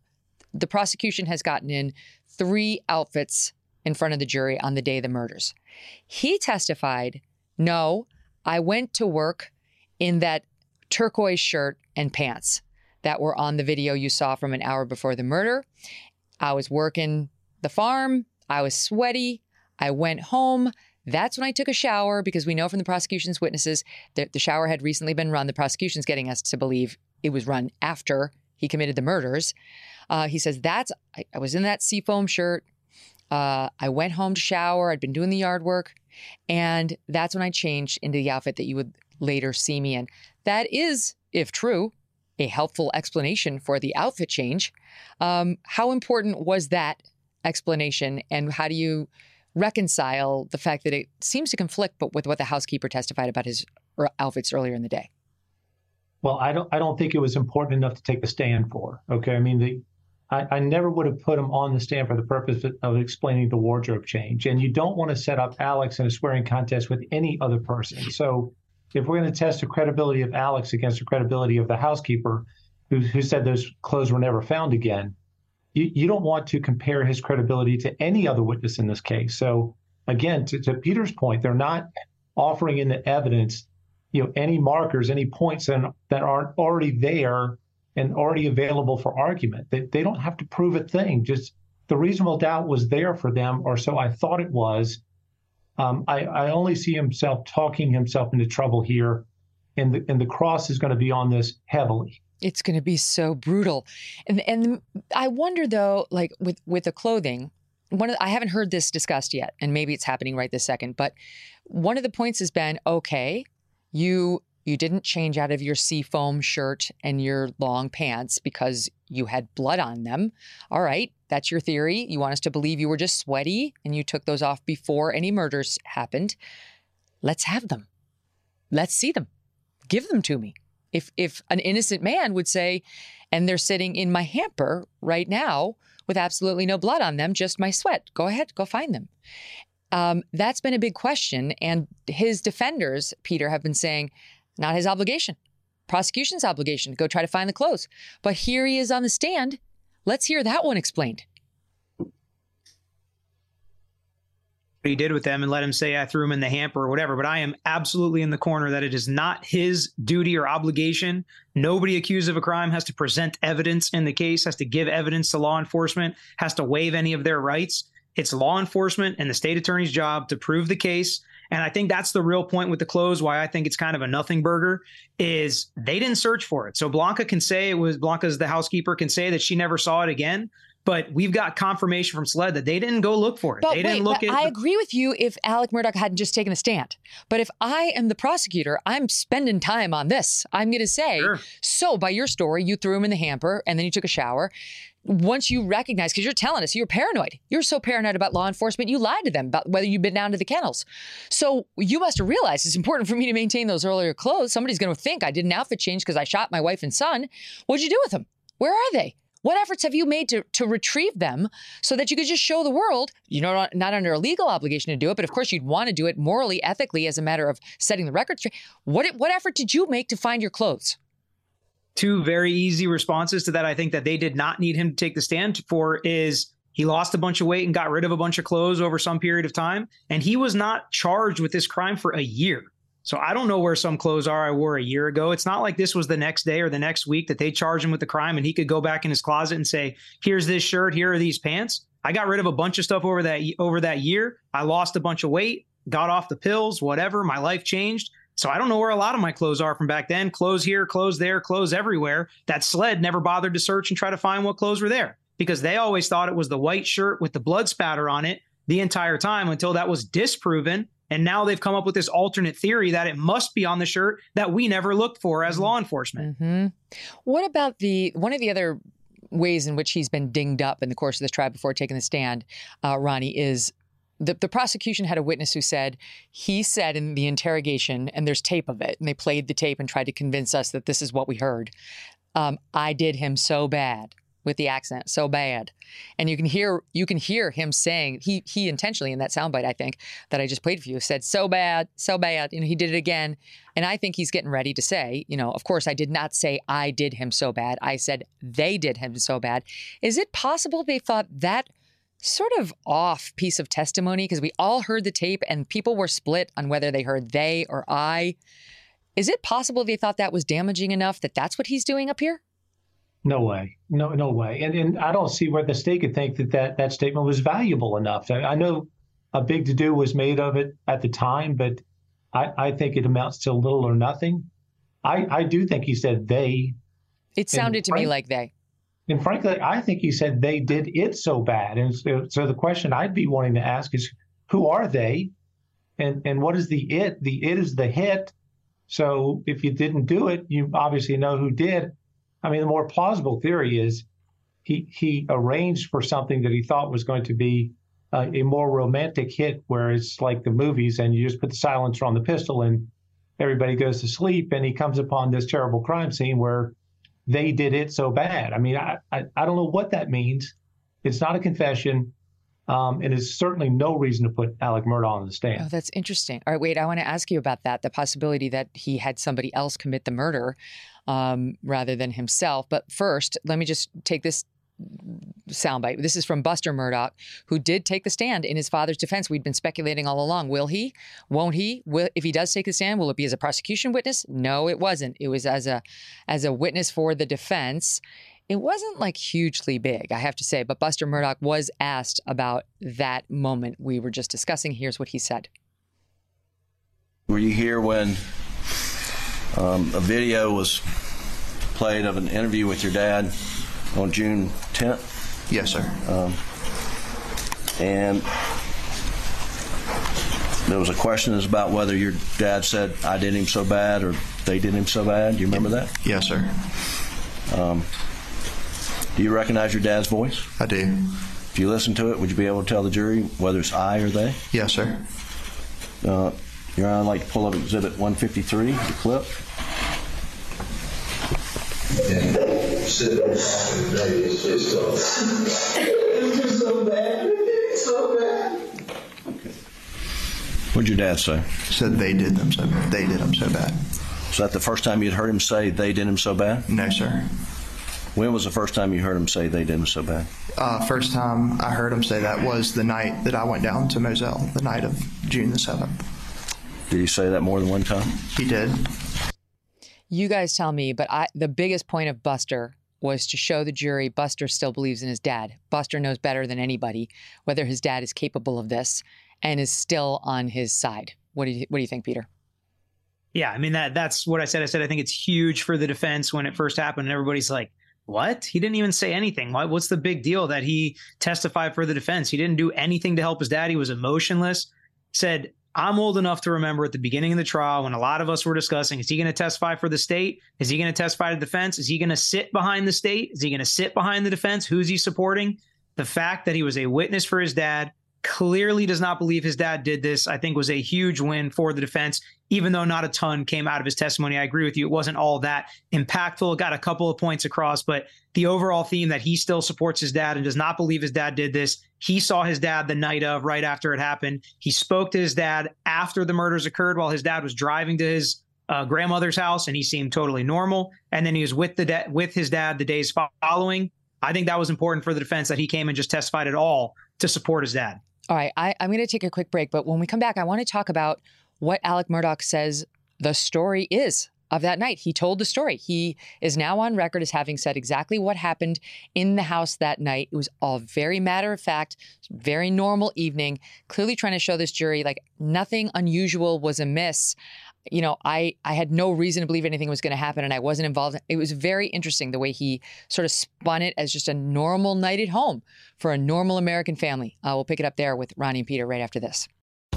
the prosecution has gotten in three outfits in front of the jury on the day of the murders. He testified, No, I went to work in that turquoise shirt and pants that were on the video you saw from an hour before the murder. I was working the farm. I was sweaty. I went home. That's when I took a shower because we know from the prosecution's witnesses that the shower had recently been run. The prosecution's getting us to believe it was run after he committed the murders. Uh, he says, That's, I, I, was in that seafoam shirt. Uh, I went home to shower. I'd been doing the yard work. And that's when I changed into the outfit that you would later see me in. That is, if true, a helpful explanation for the outfit change. Um, how important was that explanation, and how do you reconcile the fact that it seems to conflict, but with what the housekeeper testified about his outfits earlier in the day? Well, I don't. I don't think it was important enough to take the stand for. Okay, I mean, the, I, I never would have put him on the stand for the purpose of explaining the wardrobe change. And you don't want to set up Alex in a swearing contest with any other person. So, if we're going to test the credibility of Alex against the credibility of the housekeeper, who, who said those clothes were never found again, you, you don't want to compare his credibility to any other witness in this case. So again, to, to Peter's point, they're not offering in the evidence, you know, any markers, any points that, that aren't already there and already available for argument. They, they don't have to prove a thing. Just the reasonable doubt was there for them, or so I thought it was. Um, I, I only see himself talking himself into trouble here, and the, and the cross is going to be on this heavily. It's going to be so brutal. And and I wonder though like with with the clothing, one of the, I haven't heard this discussed yet and maybe it's happening right this second, but one of the points has been okay, you you didn't change out of your seafoam shirt and your long pants because you had blood on them. All right, that's your theory. You want us to believe you were just sweaty and you took those off before any murders happened. Let's have them. Let's see them. Give them to me. If if an innocent man would say, and they're sitting in my hamper right now with absolutely no blood on them, just my sweat. Go ahead, go find them. Um, that's been a big question, and his defenders, Peter, have been saying, not his obligation, prosecution's obligation to go try to find the clothes. But here he is on the stand. Let's hear that one explained. he did with them and let him say I threw him in the hamper or whatever. But I am absolutely in the corner that it is not his duty or obligation. Nobody accused of a crime has to present evidence in the case, has to give evidence to law enforcement, has to waive any of their rights. It's law enforcement and the state attorney's job to prove the case. And I think that's the real point with the clothes. Why I think it's kind of a nothing burger is they didn't search for it. So Blanca can say it was Blanca's the housekeeper can say that she never saw it again. But we've got confirmation from SLED that they didn't go look for it. But they wait, didn't look but at. I the- agree with you if Alex Murdaugh hadn't just taken a stand. But if I am the prosecutor, I'm spending time on this. I'm going to say, so by your story, you threw him in the hamper and then you took a shower. Once you recognize, because you're telling us you're paranoid, you're so paranoid about law enforcement, you lied to them about whether you've been down to the kennels. So you must have realized it's important for me to maintain those earlier clothes. Somebody's going to think I did an outfit change because I shot my wife and son. What'd you do with them? Where are they? What efforts have you made to, to retrieve them so that you could just show the world, you know, not, not under a legal obligation to do it, but of course you'd want to do it morally, ethically, as a matter of setting the record straight. What, what effort did you make to find your clothes? Two very easy responses to that I think that they did not need him to take the stand for is he lost a bunch of weight and got rid of a bunch of clothes over some period of time and he was not charged with this crime for a year. So I don't know where some clothes are I wore a year ago. It's not like this was the next day or the next week that they charged him with the crime and he could go back in his closet and say, "Here's this shirt, here are these pants." I got rid of a bunch of stuff over that over that year. I lost a bunch of weight, got off the pills, whatever, my life changed. So I don't know where a lot of my clothes are from back then. Clothes here, clothes there, clothes everywhere. That SLED never bothered to search and try to find what clothes were there because they always thought it was the white shirt with the blood spatter on it the entire time until that was disproven. And now they've come up with this alternate theory that it must be on the shirt that we never looked for as law enforcement. hmm What about the one of the other ways in which he's been dinged up in the course of this trial before taking the stand, uh, Ronnie, is the, the prosecution had a witness who said he said in the interrogation, and there's tape of it, and they played the tape and tried to convince us that this is what we heard. Um, I did him so bad with the accent, so bad, and you can hear you can hear him saying he he intentionally in that soundbite I think that I just played for you said so bad, so bad, and he did it again, and I think he's getting ready to say, you know, of course I did not say I did him so bad, I said they did him so bad. Is it possible they thought that? Sort of off piece of testimony because we all heard the tape and people were split on whether they heard they or I. Is it possible they thought that was damaging enough that that's what he's doing up here? No way. No, no way. And and I don't see where the state could think that that, that statement was valuable enough. I, I know a big to do was made of it at the time, but I, I think it amounts to little or nothing. I, I do think he said they. It sounded And to me like they. And frankly, I think he said they did it so bad. And so, so the question I'd be wanting to ask is, who are they? And and what is the it? The it is the hit. So if you didn't do it, you obviously know who did. I mean, the more plausible theory is he he arranged for something that he thought was going to be uh, a more romantic hit, where it's like the movies, and you just put the silencer on the pistol, and everybody goes to sleep, and he comes upon this terrible crime scene where they did it so bad. I mean, I I, I don't know what that means. It's not a confession. Um, and it's certainly no reason to put Alex Murdaugh on the stand. Oh, that's interesting. All right, wait, I want to ask you about that the possibility that he had somebody else commit the murder um, rather than himself. But first, let me just take this soundbite. This is from Buster Murdaugh, who did take the stand in his father's defense. We'd been speculating all along. Will he? Won't he? Will, if he does take the stand, will it be as a prosecution witness? No, it wasn't. It was as a as a witness for the defense. It wasn't like hugely big, I have to say. But Buster Murdaugh was asked about that moment we were just discussing. Here's what he said. Were you here when um, a video was played of an interview with your dad on June 10th? Yes, sir. Um, and there was a question is about whether your dad said, I did him so bad or they did him so bad. Do you remember that? Yes, sir. Um, do you recognize your dad's voice? I do. If you listen to it, would you be able to tell the jury whether it's I or they? Yes, sir. Uh, Your Honor, I'd like to pull up Exhibit 153, the clip. So bad. So bad. What'd your dad say? Said they did them so they did them so bad. Was that the first time you'd heard him say they did him so bad? No, sir. When was the first time you heard him say they did him so bad? Uh, first time I heard him say that was the night that I went down to Moselle, the night of June the seventh. Did he say that more than one time? He did. You guys tell me, but I the biggest point of Buster was to show the jury Buster still believes in his dad. Buster knows better than anybody whether his dad is capable of this and is still on his side. What do you what do you think, Peter? Yeah, I mean that that's what I said. I said I think it's huge for the defense when it first happened and everybody's like, what? He didn't even say anything. What, what's the big deal that he testified for the defense? He didn't do anything to help his dad. He was emotionless. Said, I'm old enough to remember at the beginning of the trial when a lot of us were discussing is he going to testify for the state? Is he going to testify to defense? Is he going to sit behind the state? Is he going to sit behind the defense? Who's he supporting? The fact that he was a witness for his dad, clearly does not believe his dad did this, I think was a huge win for the defense, even though not a ton came out of his testimony. I agree with you. It wasn't all that impactful. Got a couple of points across, but the overall theme that he still supports his dad and does not believe his dad did this. He saw his dad the night of, right after it happened. He spoke to his dad after the murders occurred while his dad was driving to his uh, grandmother's house and he seemed totally normal. And then he was with the da- with his dad the days following. I think that was important for the defense that he came and just testified at all to support his dad. All right, I, I'm going to take a quick break, but when we come back, I want to talk about what Alex Murdaugh says the story is of that night. He told the story. He is now on record as having said exactly what happened in the house that night. It was all very matter of fact, very normal evening, clearly trying to show this jury like nothing unusual was amiss you know, I I had no reason to believe anything was going to happen, and I wasn't involved. It was very interesting the way he sort of spun it as just a normal night at home for a normal American family. Uh, we'll pick it up there with Ronnie and Peter right after this.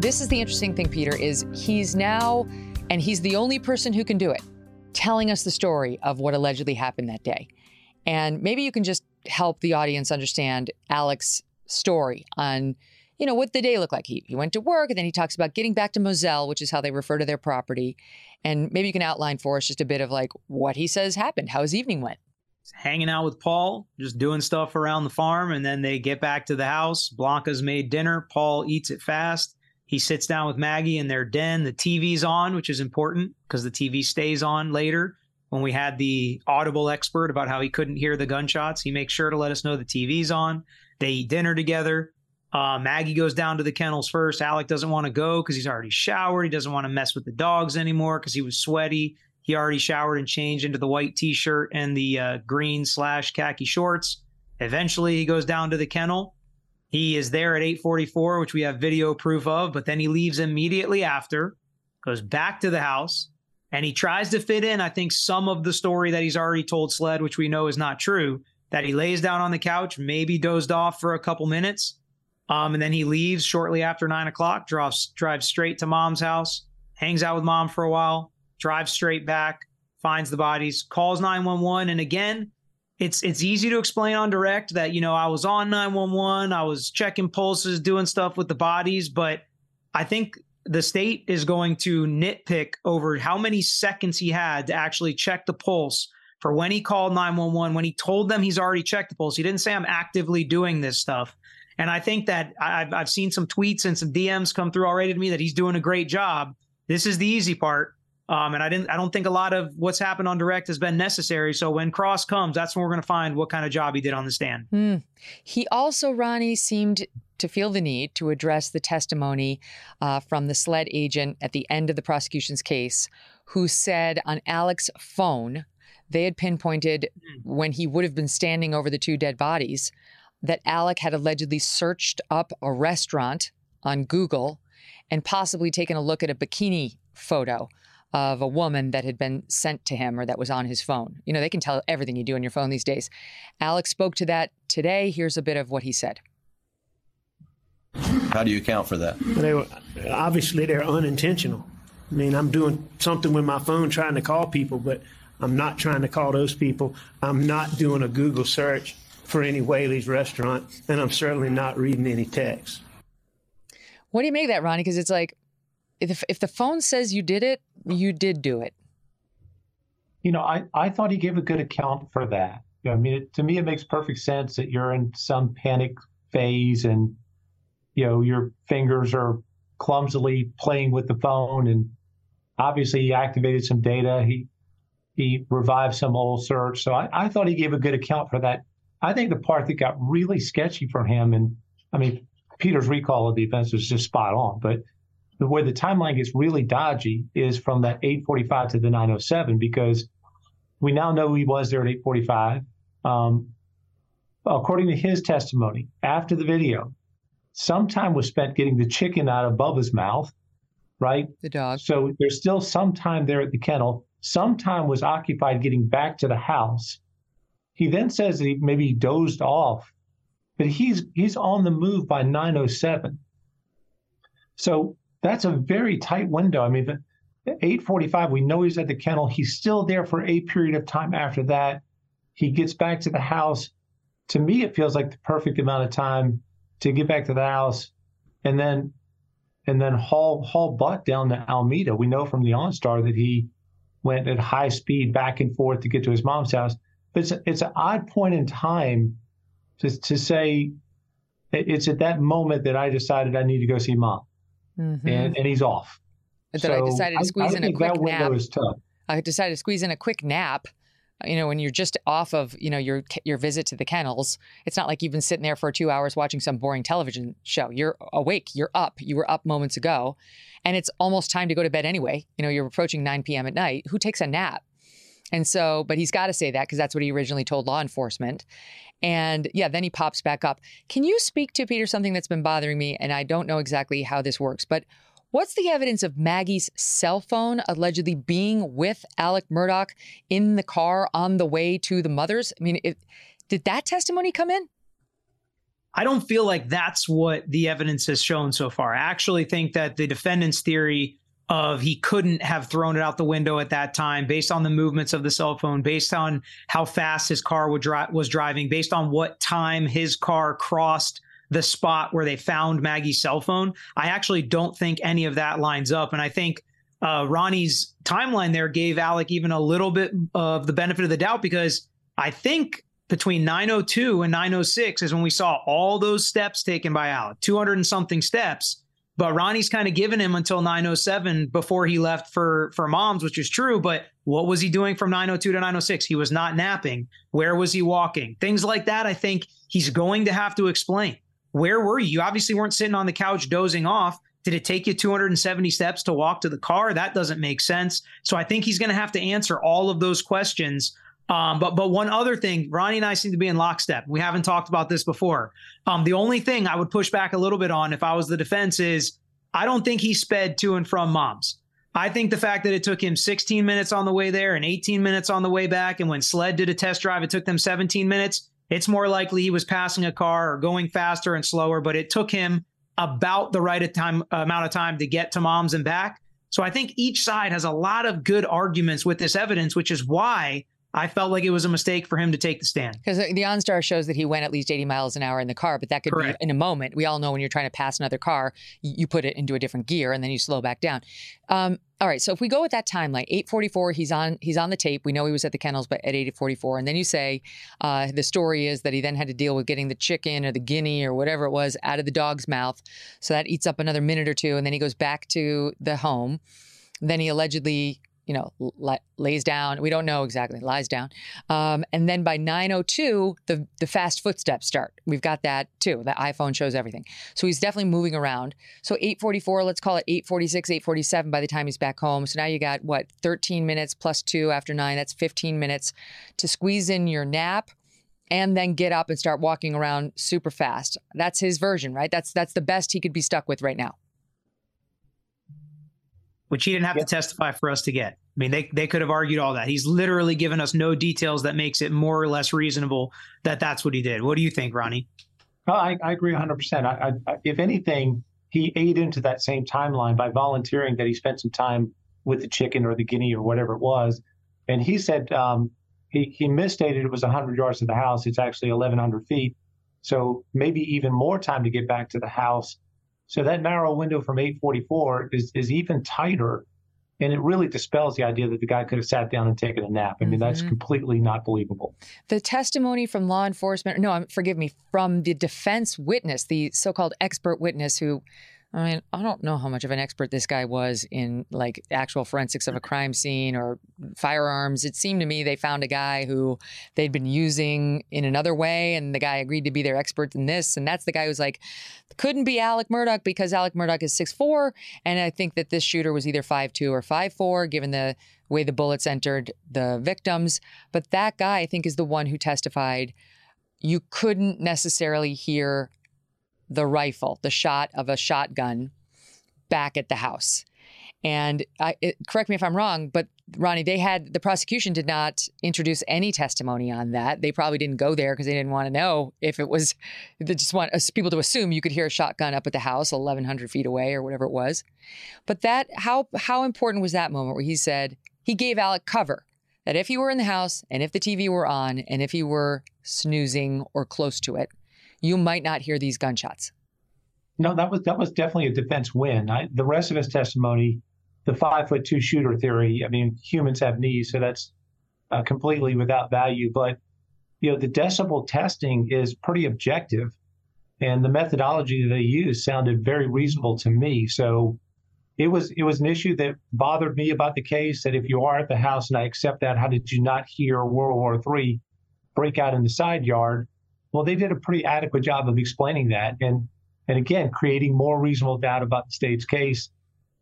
This is the interesting thing, Peter, is he's now, and he's the only person who can do it, telling us the story of what allegedly happened that day. And maybe you can just help the audience understand Alex's story on, you know, what the day looked like. He, he went to work and then he talks about getting back to Moselle, which is how they refer to their property. And maybe you can outline for us just a bit of like what he says happened, how his evening went. Hanging out with Paul, just doing stuff around the farm, and then they get back to the house. Blanca's made dinner. Paul eats it fast. He sits down with Maggie in their den. The TV's on, which is important because the TV stays on later. When we had the audible expert about how he couldn't hear the gunshots, he makes sure to let us know the TV's on. They eat dinner together. Uh, Maggie goes down to the kennels first. Alex doesn't want to go because he's already showered. He doesn't want to mess with the dogs anymore because he was sweaty. He already showered and changed into the white t-shirt and the uh, green slash khaki shorts. Eventually, he goes down to the kennel. He is there at 8:44, which we have video proof of, but then he leaves immediately after, goes back to the house, and he tries to fit in, I think, some of the story that he's already told SLED, which we know is not true. That he lays down on the couch, maybe dozed off for a couple minutes, um, and then he leaves shortly after nine o'clock, drives drives straight to mom's house, hangs out with mom for a while, drives straight back, finds the bodies, calls 911, and again, it's it's easy to explain on direct that you know I was on 911, I was checking pulses, doing stuff with the bodies, but I think the state is going to nitpick over how many seconds he had to actually check the pulse for when he called 911, when he told them he's already checked the pulse. He didn't say I'm actively doing this stuff. And I think that I've, I've seen some tweets and some DMs come through already to me that he's doing a great job. This is the easy part. Um, and I didn't. I don't think a lot of what's happened on direct has been necessary. So when Cross comes, that's when we're going to find what kind of job he did on the stand. Hmm. He also, Ronnie, seemed to feel the need to address the testimony uh, from the SLED agent at the end of the prosecution's case, who said on Alex's phone they had pinpointed when he would have been standing over the two dead bodies that Alex had allegedly searched up a restaurant on Google and possibly taken a look at a bikini photo of a woman that had been sent to him or that was on his phone. You know, they can tell everything you do on your phone these days. Alex spoke to that today. Here's a bit of what he said. How do you account for that? They were obviously they're unintentional. I mean, I'm doing something with my phone trying to call people, but I'm not trying to call those people. I'm not doing a Google search for any Whaley's restaurant, and I'm certainly not reading any text. What do you make of that, Ronnie? Because it's like, if if the phone says you did it, you did do it. You know, I, I thought he gave a good account for that. You know, I mean, it, to me, it makes perfect sense that you're in some panic phase and, you know, your fingers are clumsily playing with the phone. And obviously, he activated some data. He he revived some old search. So I, I thought he gave a good account for that. I think the part that got really sketchy for him, and I mean, Peter's recall of the events was just spot on, but where the timeline gets really dodgy is from that 845 to the 907 because we now know he was there at 845. Um, according to his testimony, after the video, some time was spent getting the chicken out of Bubba's mouth, right? The dog. So there's still some time there at the kennel. Some time was occupied getting back to the house. He then says that he maybe dozed off, but he's he's on the move by 907. So that's a very tight window. I mean, the, 8:45, we know he's at the kennel. He's still there for a period of time after that. He gets back to the house. To me, it feels like the perfect amount of time to get back to the house, and then and then haul haul butt down to Almeda. We know from the OnStar that he went at high speed back and forth to get to his mom's house. But it's, it's an odd point in time to, to say it's at that moment that I decided I need to go see mom, Mm-hmm. and, and he's off. That I So decided to squeeze I in a quick that nap. is tough. I decided to squeeze in a quick nap. You know, when you're just off of you know your your visit to the kennels, it's not like you've been sitting there for two hours watching some boring television show. You're awake. You're up. You were up moments ago, and it's almost time to go to bed anyway. You know, you're approaching 9 p.m. at night. Who takes a nap? And so, but he's got to say that because that's what he originally told law enforcement. And yeah, then he pops back up. Can you speak to Peter something that's been bothering me? And I don't know exactly how this works, but what's the evidence of Maggie's cell phone allegedly being with Alex Murdaugh in the car on the way to the mother's? I mean, it, did that testimony come in? I don't feel like that's what the evidence has shown so far. I actually think that the defendant's theory of he couldn't have thrown it out the window at that time based on the movements of the cell phone, based on how fast his car dri- was driving, based on what time his car crossed the spot where they found Maggie's cell phone. I actually don't think any of that lines up. And I think uh, Ronnie's timeline there gave Alex even a little bit of the benefit of the doubt because I think between 902 and 906 is when we saw all those steps taken by Alex, 200 and something steps. But Ronnie's kind of given him until 907 before he left for for moms, which is true. But what was he doing from 902 to 906? He was not napping. Where was he walking? Things like that. I think he's going to have to explain. Where were you? You obviously weren't sitting on the couch dozing off. Did it take you 270 steps to walk to the car? That doesn't make sense. So I think he's going to have to answer all of those questions. Um, but but one other thing, Ronnie and I seem to be in lockstep. We haven't talked about this before. Um, the only thing I would push back a little bit on if I was the defense is I don't think he sped to and from moms. I think the fact that it took him 16 minutes on the way there and 18 minutes on the way back, and when SLED did a test drive, it took them 17 minutes. It's more likely he was passing a car or going faster and slower, but it took him about the right time, amount of time to get to moms and back. So I think each side has a lot of good arguments with this evidence, which is why I felt like it was a mistake for him to take the stand. Because the OnStar shows that he went at least 80 miles an hour in the car, but that could Correct. be in a moment. We all know when you're trying to pass another car, you put it into a different gear and then you slow back down. Um, all right, so if we go with that timeline, 8:44, he's on he's on the tape. We know he was at the kennels, but at 8:44, and then you say uh, the story is that he then had to deal with getting the chicken or the guinea or whatever it was out of the dog's mouth. So that eats up another minute or two, and then he goes back to the home. Then he allegedly you know, li- lays down. We don't know exactly. Lies down, um, and then by 9:02, the the fast footsteps start. We've got that too. The iPhone shows everything. So he's definitely moving around. So 8:44, let's call it 8:46, 8:47 by the time he's back home. So now you got what 13 minutes plus two after nine. That's 15 minutes to squeeze in your nap and then get up and start walking around super fast. That's his version, right? That's that's the best he could be stuck with right now. Which he didn't have to testify for us to get. I mean, they they could have argued all that. He's literally given us no details that makes it more or less reasonable that that's what he did. What do you think, Ronnie? Oh, I, I agree 100%. I, I, if anything, he ate into that same timeline by volunteering that he spent some time with the chicken or the guinea or whatever it was. And he said um, he, he misstated it was 100 yards to the house. It's actually 1,100 feet. So maybe even more time to get back to the house. So that narrow window from 844 is, is even tighter. And it really dispels the idea that the guy could have sat down and taken a nap. I mean, that's Mhm. completely not believable. The testimony from law enforcement, no, forgive me, from the defense witness, the so called expert witness who, I mean, I don't know how much of an expert this guy was in like actual forensics of a crime scene or firearms. It seemed to me they found a guy who they'd been using in another way, and the guy agreed to be their expert in this. And that's the guy who's like, couldn't be Alex Murdaugh because Alex Murdaugh is 6'4. And I think that this shooter was either 5'2 or 5'4, given the way the bullets entered the victims. But that guy, I think, is the one who testified you couldn't necessarily hear the rifle, the shot of a shotgun back at the house. And I, it, correct me if I'm wrong, but Ronnie, they had the prosecution did not introduce any testimony on that. They probably didn't go there because they didn't want to know if it was. They just want uh, people to assume you could hear a shotgun up at the house, 1,100 feet away or whatever it was. But that how how important was that moment where he said he gave Alex cover that if he were in the house and if the TV were on and if he were snoozing or close to it, you might not hear these gunshots. No, that was that was definitely a defense win. I, the rest of his testimony, the five foot two shooter theory. I mean, humans have knees, so that's uh, completely without value. But you know, the decibel testing is pretty objective, and the methodology that they used sounded very reasonable to me. So it was it was an issue that bothered me about the case. That if you are at the house, and I accept that, how did you not hear World War III break out in the side yard? Well, they did a pretty adequate job of explaining that, and and again, creating more reasonable doubt about the state's case.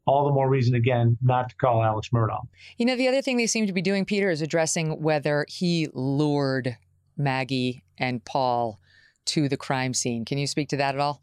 All the more reason, again, not to call Alex Murdaugh. You know, the other thing they seem to be doing, Peter, is addressing whether he lured Maggie and Paul to the crime scene. Can you speak to that at all?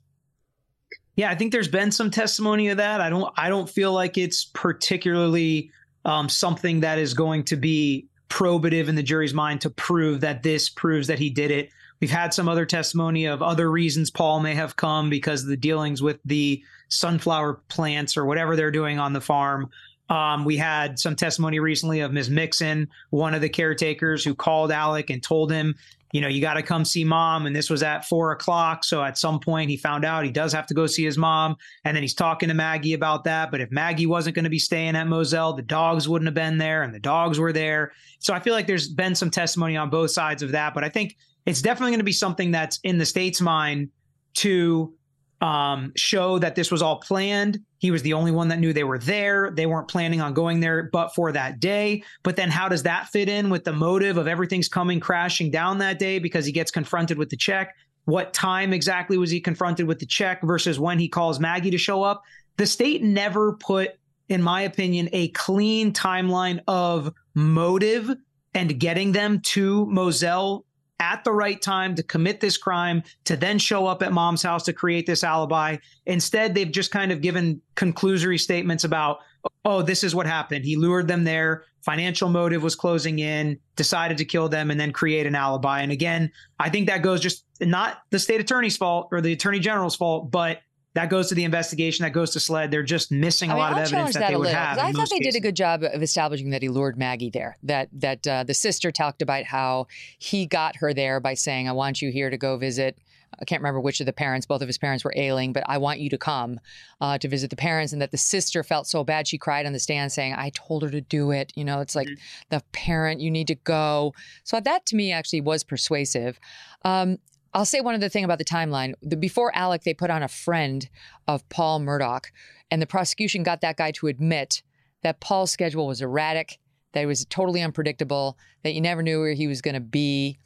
Yeah, I think there's been some testimony of that. I don't I don't feel like it's particularly um, something that is going to be probative in the jury's mind to prove that this proves that he did it. We've had some other testimony of other reasons Paul may have come because of the dealings with the sunflower plants or whatever they're doing on the farm. Um, we had some testimony recently of Ms. Mixon, one of the caretakers, who called Alex and told him, you know, you got to come see mom. And this was at four o'clock. So at some point, he found out he does have to go see his mom. And then he's talking to Maggie about that. But if Maggie wasn't going to be staying at Moselle, the dogs wouldn't have been there, and the dogs were there. So I feel like there's been some testimony on both sides of that. But I think it's definitely going to be something that's in the state's mind to um, show that this was all planned. He was the only one that knew they were there. They weren't planning on going there but for that day. But then how does that fit in with the motive of everything's coming crashing down that day because he gets confronted with the check? What time exactly was he confronted with the check versus when he calls Maggie to show up? The state never put, in my opinion, a clean timeline of motive and getting them to Moselle at the right time to commit this crime, to then show up at mom's house to create this alibi. Instead, they've just kind of given conclusory statements about, oh, this is what happened. He lured them there. Financial motive was closing in, decided to kill them, and then create an alibi. And again, I think that goes just not the state attorney's fault or the attorney general's fault, but that goes to the investigation. That goes to SLED. They're just missing a I mean, lot of evidence that, that, they would little. have. I thought they did a good job of establishing that he lured Maggie there. That that uh, the sister talked about how he got her there by saying, "I want you here to go visit." I can't remember which of the parents. Both of his parents were ailing, but I want you to come uh, to visit the parents. And that the sister felt so bad, she cried on the stand, saying, "I told her to do it." You know, it's like the parent, you need to go. So that to me actually was persuasive. Um, I'll say one other thing about the timeline. The, before Alex, they put on a friend of Paul Murdaugh, and the prosecution got that guy to admit that Paul's schedule was erratic, that it was totally unpredictable, that you never knew where he was going to be.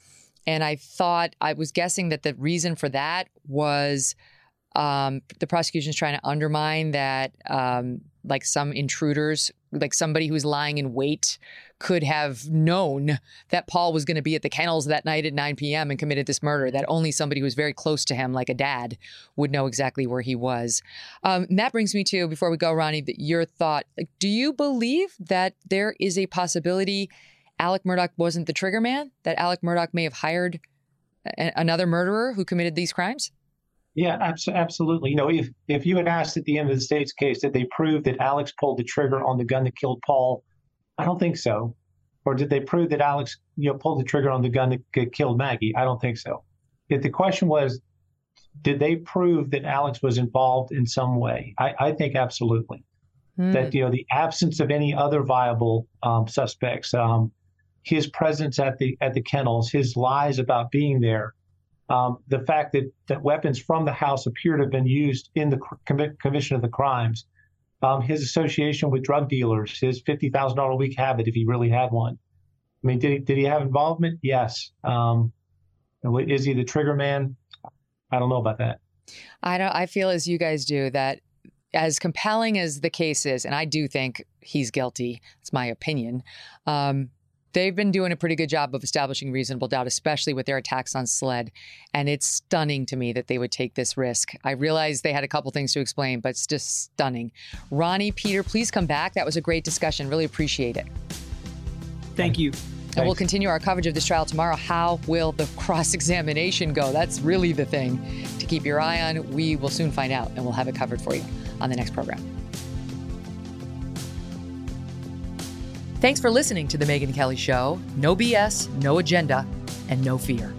And I thought, I was guessing that the reason for that was um, the is trying to undermine that, um, like some intruders, like somebody who's lying in wait, could have known that Paul was going to be at the kennels that night at 9 p.m. and committed this murder. That only somebody who was very close to him, like a dad, would know exactly where he was. Um, that brings me to, before we go, Ronnie, your thought. Do you believe that there is a possibility Alex Murdaugh wasn't the trigger man? That Alex Murdaugh may have hired a- another murderer who committed these crimes? Yeah, abs- absolutely. You know, if if you had asked at the end of the state's case, did they prove that Alex pulled the trigger on the gun that killed Paul? I don't think so. Or did they prove that Alex, you know, pulled the trigger on the gun that killed Maggie? I don't think so. If the question was, did they prove that Alex was involved in some way? I, I think absolutely. Mm. That you know, the absence of any other viable um, suspects, um, his presence at the at the kennels, his lies about being there, um, the fact that, that weapons from the house appear to have been used in the comm- commission of the crimes, um, his association with drug dealers, his fifty thousand dollar a week habit, if he really had one. I mean, did he did he have involvement? Yes. Um, is he the trigger man? I don't know about that. I don't. I feel as you guys do that. As compelling as the case is, and I do think he's guilty. It's my opinion. Um, they've been doing a pretty good job of establishing reasonable doubt, especially with their attacks on SLED. And it's stunning to me that they would take this risk. I realize they had a couple things to explain, but it's just stunning. Ronnie, Peter, please come back. That was a great discussion. Really appreciate it. Thank you. And we'll continue our coverage of this trial tomorrow. How will the cross examination go? That's really the thing to keep your eye on. We will soon find out, and we'll have it covered for you on the next program. Thanks for listening to The Megyn Kelly Show. No BS, no agenda, and no fear.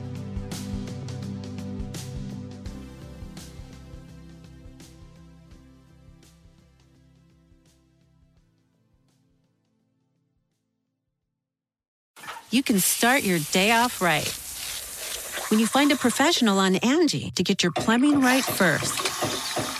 You can start your day off right when you find a professional on Angie to get your plumbing right first.